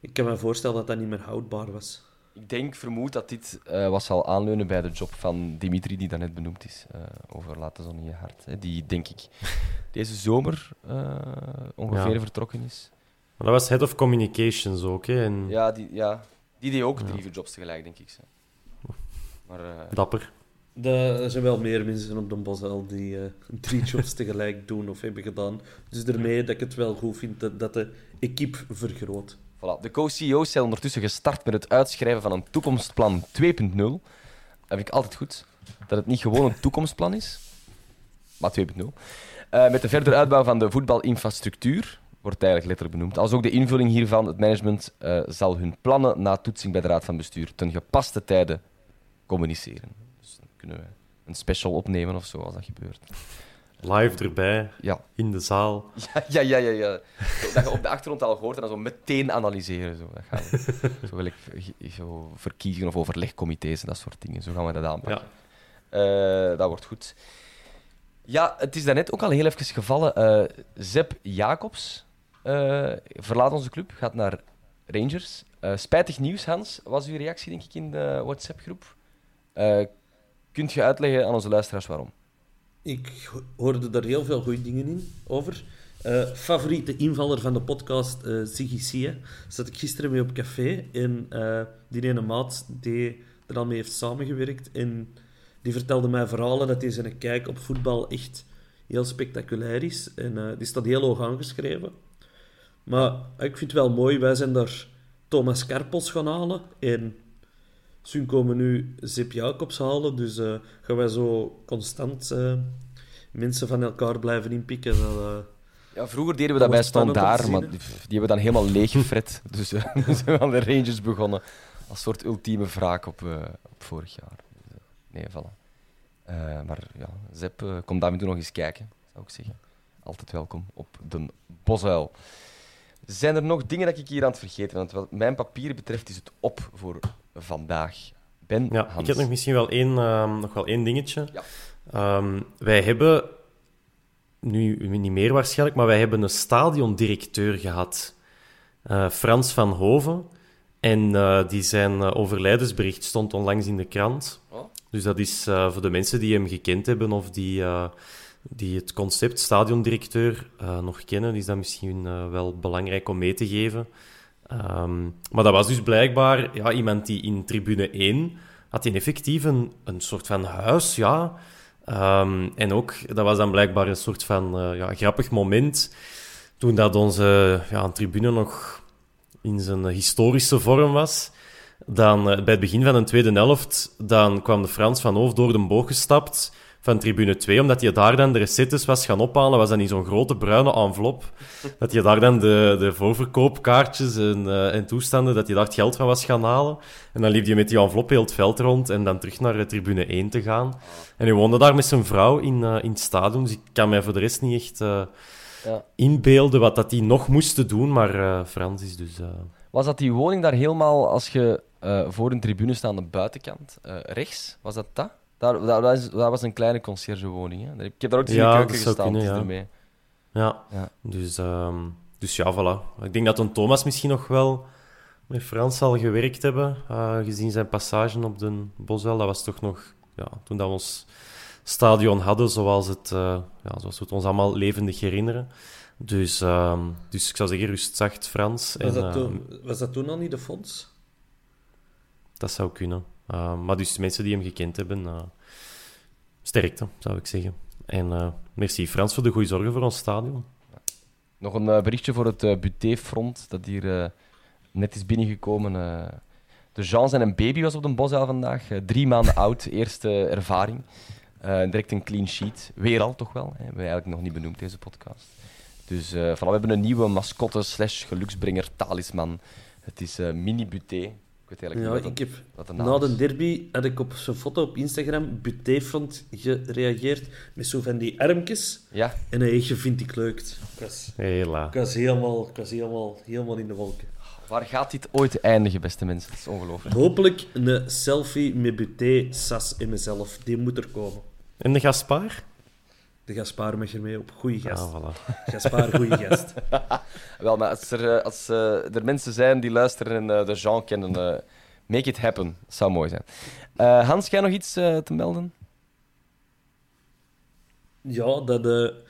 Speaker 3: ik kan me voorstellen dat dat niet meer houdbaar was.
Speaker 1: Ik denk, vermoed dat dit uh, was al aanleunen bij de job van Dimitri, die daarnet benoemd is, uh, over Laten Zon in je hart. Hè, die, denk ik, [LAUGHS] deze zomer uh, ongeveer ja. vertrokken is.
Speaker 2: Maar dat was Head of Communications ook, hè? En...
Speaker 1: Ja, die, ja, die deed ook drie jobs tegelijk, denk ik.
Speaker 2: Maar, Dapper.
Speaker 3: Er zijn wel meer mensen op de Bosel die uh, drie jobs [LAUGHS] tegelijk doen of hebben gedaan. Dus daarmee dat ik het wel goed vind dat, de equipe vergroot.
Speaker 1: Voilà. De co-CEO's zijn ondertussen gestart met het uitschrijven van een toekomstplan 2.0. Dat vind ik altijd goed. Dat het niet gewoon een toekomstplan is, maar 2.0. Uh, eh, met de verder uitbouw van de voetbalinfrastructuur, wordt eigenlijk letterlijk benoemd. Als ook de invulling hiervan, het management uh, zal hun plannen na toetsing bij de Raad van Bestuur ten gepaste tijde communiceren kunnen een special opnemen of zo als dat gebeurt.
Speaker 2: Live erbij,
Speaker 1: ja.
Speaker 2: in de zaal.
Speaker 1: Ja, ja, ja, ja. Dat je op de achtergrond al hoort en dan zo meteen analyseren. Zo, dat gaan we. Zo wil ik zo verkiezingen of overlegcomité's en dat soort dingen. Zo gaan we dat aanpakken. Ja. Uh, dat wordt goed. Ja, het is daarnet ook al heel even gevallen. Uh, Zep Jacobs uh, verlaat onze club, gaat naar Rangers. spijtig nieuws, Hans, was uw reactie denk ik in de WhatsApp-groep Kunt je uitleggen aan onze luisteraars waarom?
Speaker 3: Ik hoorde daar heel veel goede dingen in over. Uh, favoriete invaller van de podcast, uh, Ziggy Sia. Zat ik gisteren mee op café. En uh, die ene maat die er al mee heeft samengewerkt. En die vertelde mij verhalen dat hij zijn kijk op voetbal echt heel spectaculair is. En die staat heel hoog aangeschreven. Maar ik vind het wel mooi. Wij zijn daar Thomas Karpels gaan halen. En Sun komen nu Zip Jacobs halen. Dus gaan wij zo constant mensen van elkaar blijven inpikken. Dat,
Speaker 1: ja, vroeger deden we dat bij Standaard, maar die, die, hebben dan helemaal leeggefret. [LAUGHS] dus [LAUGHS] uh, zijn we aan de Rangers begonnen. Als soort ultieme wraak op, op vorig jaar. Dus, nee, vallen. maar ja, Zep, kom daar toe nog eens kijken, zou ik zeggen. Altijd welkom op de Bosuil. Zijn er nog dingen dat ik hier aan het vergeten? Want wat mijn papieren betreft is het op voor vandaag. Ben,
Speaker 2: ja,
Speaker 1: Hans.
Speaker 2: ik heb nog misschien wel één, nog wel één dingetje. Ja. Um, wij hebben nu niet meer waarschijnlijk, maar wij hebben een stadiondirecteur gehad, uh, Frans van Hoven. En uh, die zijn uh, overlijdensbericht stond onlangs in de krant. Oh. Dus dat is voor de mensen die hem gekend hebben of die, die het concept stadiondirecteur nog kennen, is dat misschien wel belangrijk om mee te geven. Um, maar dat was dus blijkbaar ja, iemand die in tribune 1 had hij effectief een, een soort van huis, ja, Um, en ook, dat was dan blijkbaar een soort van uh, ja, grappig moment. Toen dat onze ja, tribune nog in zijn historische vorm was. Dan, uh, bij het begin van de tweede helft, dan kwam de Frans van Hoofd door de boog gestapt van tribune 2, omdat hij daar dan de recettes was gaan ophalen, was dan in zo'n grote bruine envelop, dat hij daar dan de, de voorverkoopkaartjes en, uh, en toestanden, dat hij daar het geld van was gaan halen. En dan liep hij met die envelop heel het veld rond en dan terug naar tribune 1 te gaan. En hij woonde daar met zijn vrouw in, uh, in het stadion, dus ik kan mij voor de rest niet echt uh, ja. inbeelden wat dat hij nog moesten doen, maar Frans is dus...
Speaker 1: Was dat die woning daar helemaal, als je voor een tribune staat aan de buitenkant, rechts? Was dat dat? Daar, dat, dat, was een kleine conciergewoning. Hè. Ik heb daar ook in ja, de keuken gestaan. Kunnen, ja. Ermee.
Speaker 2: Ja. ja. Dus, um, dus ja, voilà. Ik denk dat een Thomas misschien nog wel met Frans zal gewerkt hebben, uh, gezien zijn passage op de Boswel. Dat was toch nog ja, toen dat we ons stadion hadden, zoals, het, uh, ja, zoals we het ons allemaal levendig herinneren. Dus, um, dus ik zou zeggen, rust zacht Frans.
Speaker 3: Was, en, dat, toen, uh, was dat toen al niet de fonds?
Speaker 2: Dat zou kunnen. Uh, maar dus mensen die hem gekend hebben, uh, sterkte, zou ik zeggen. En uh, merci Frans voor de goede zorgen voor ons stadion.
Speaker 1: Nog een berichtje voor het uh, Buté-front, dat hier net is binnengekomen. de Jean en een baby was op de Bosuil vandaag. drie maanden [LAUGHS] oud, eerste ervaring. direct een clean sheet. Weer al, toch wel. Hè? We hebben eigenlijk nog niet benoemd, deze podcast. Dus voilà, we hebben een nieuwe mascotte slash geluksbrenger, talisman. Het is Mini Buté.
Speaker 3: Ik weet eigenlijk ja, niet ik heb, na de derby had ik op zijn foto op Instagram Butéfront gereageerd met zo van die armpjes.
Speaker 1: Ja.
Speaker 3: En hij vind ik leuk. Ik
Speaker 2: was, Hela.
Speaker 3: Ik was, helemaal, ik was helemaal, helemaal in de wolken.
Speaker 1: Waar gaat dit ooit eindigen, beste mensen? Dat is ongelooflijk.
Speaker 3: Hopelijk een selfie met Buté, Sas en mezelf. Die moet er komen.
Speaker 2: En de Gaspar?
Speaker 3: De Gaspar mag er mee op. Goeie gast.
Speaker 2: Ah, voilà. [LAUGHS]
Speaker 3: Gaspar, goeie gast. [LAUGHS]
Speaker 1: Wel, maar als er, eh, als, uh, er mensen zijn die luisteren en uh, de Jean kennen, uh, make it happen. Dat zou mooi zijn. Hans, jij nog iets te melden?
Speaker 3: Ja, dat de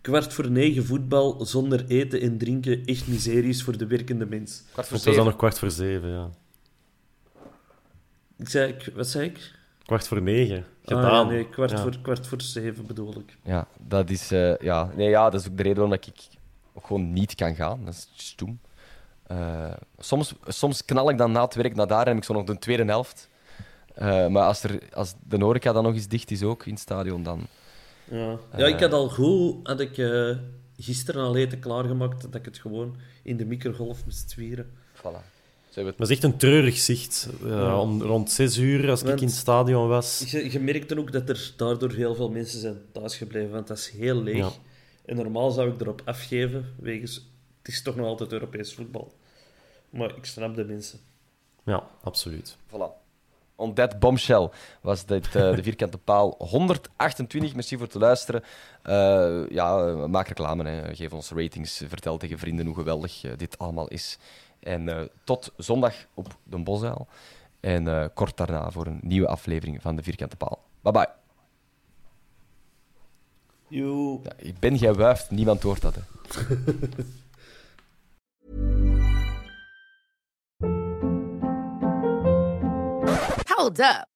Speaker 3: kwart voor negen voetbal zonder eten en drinken echt miserie is voor de werkende mens.
Speaker 2: Kwart voor zeven. Het was dan nog kwart voor zeven, ja.
Speaker 3: Ik zei, wat zei ik?
Speaker 2: Kwart voor negen.
Speaker 3: Gedaan. Ah, ja, nee, kwart, voor, kwart voor zeven bedoel ik.
Speaker 1: Ja, dat is, uh, ja. Nee, ja, dat is ook de reden waarom ik ook gewoon niet kan gaan. Dat is stoem. Uh, soms, soms knal ik dan na het werk naar daar en heb ik zo nog de tweede helft. Uh, maar als, er, als de horeca dan nog eens dicht is ook in het stadion, dan...
Speaker 3: Ja, ja ik had al goed... Had ik gisteren al eten klaargemaakt dat ik het gewoon in de microgolf moest zwieren.
Speaker 1: Voilà.
Speaker 2: Maar het is echt een treurig zicht. Uh, om, rond zes uur, als ik in het stadion was.
Speaker 3: Je, je merkte ook dat er daardoor heel veel mensen zijn thuisgebleven, want dat is heel leeg. En normaal zou ik erop afgeven, wegens... Het is toch nog altijd Europees voetbal. Maar ik snap de mensen.
Speaker 2: Ja, absoluut.
Speaker 1: Voilà. On that bombshell was dit uh, de vierkante paal 128. Merci voor het luisteren. Uh, ja, maak reclame. Hè. Geef ons ratings. Vertel tegen vrienden hoe geweldig uh, dit allemaal is. En uh, tot zondag op de Bosuil. En uh, kort daarna voor een nieuwe aflevering van de Vierkante Paal. Bye bye.
Speaker 3: Yo.
Speaker 1: Ja, ik ben jij wuift, niemand hoort dat. Hè.
Speaker 4: Hold up.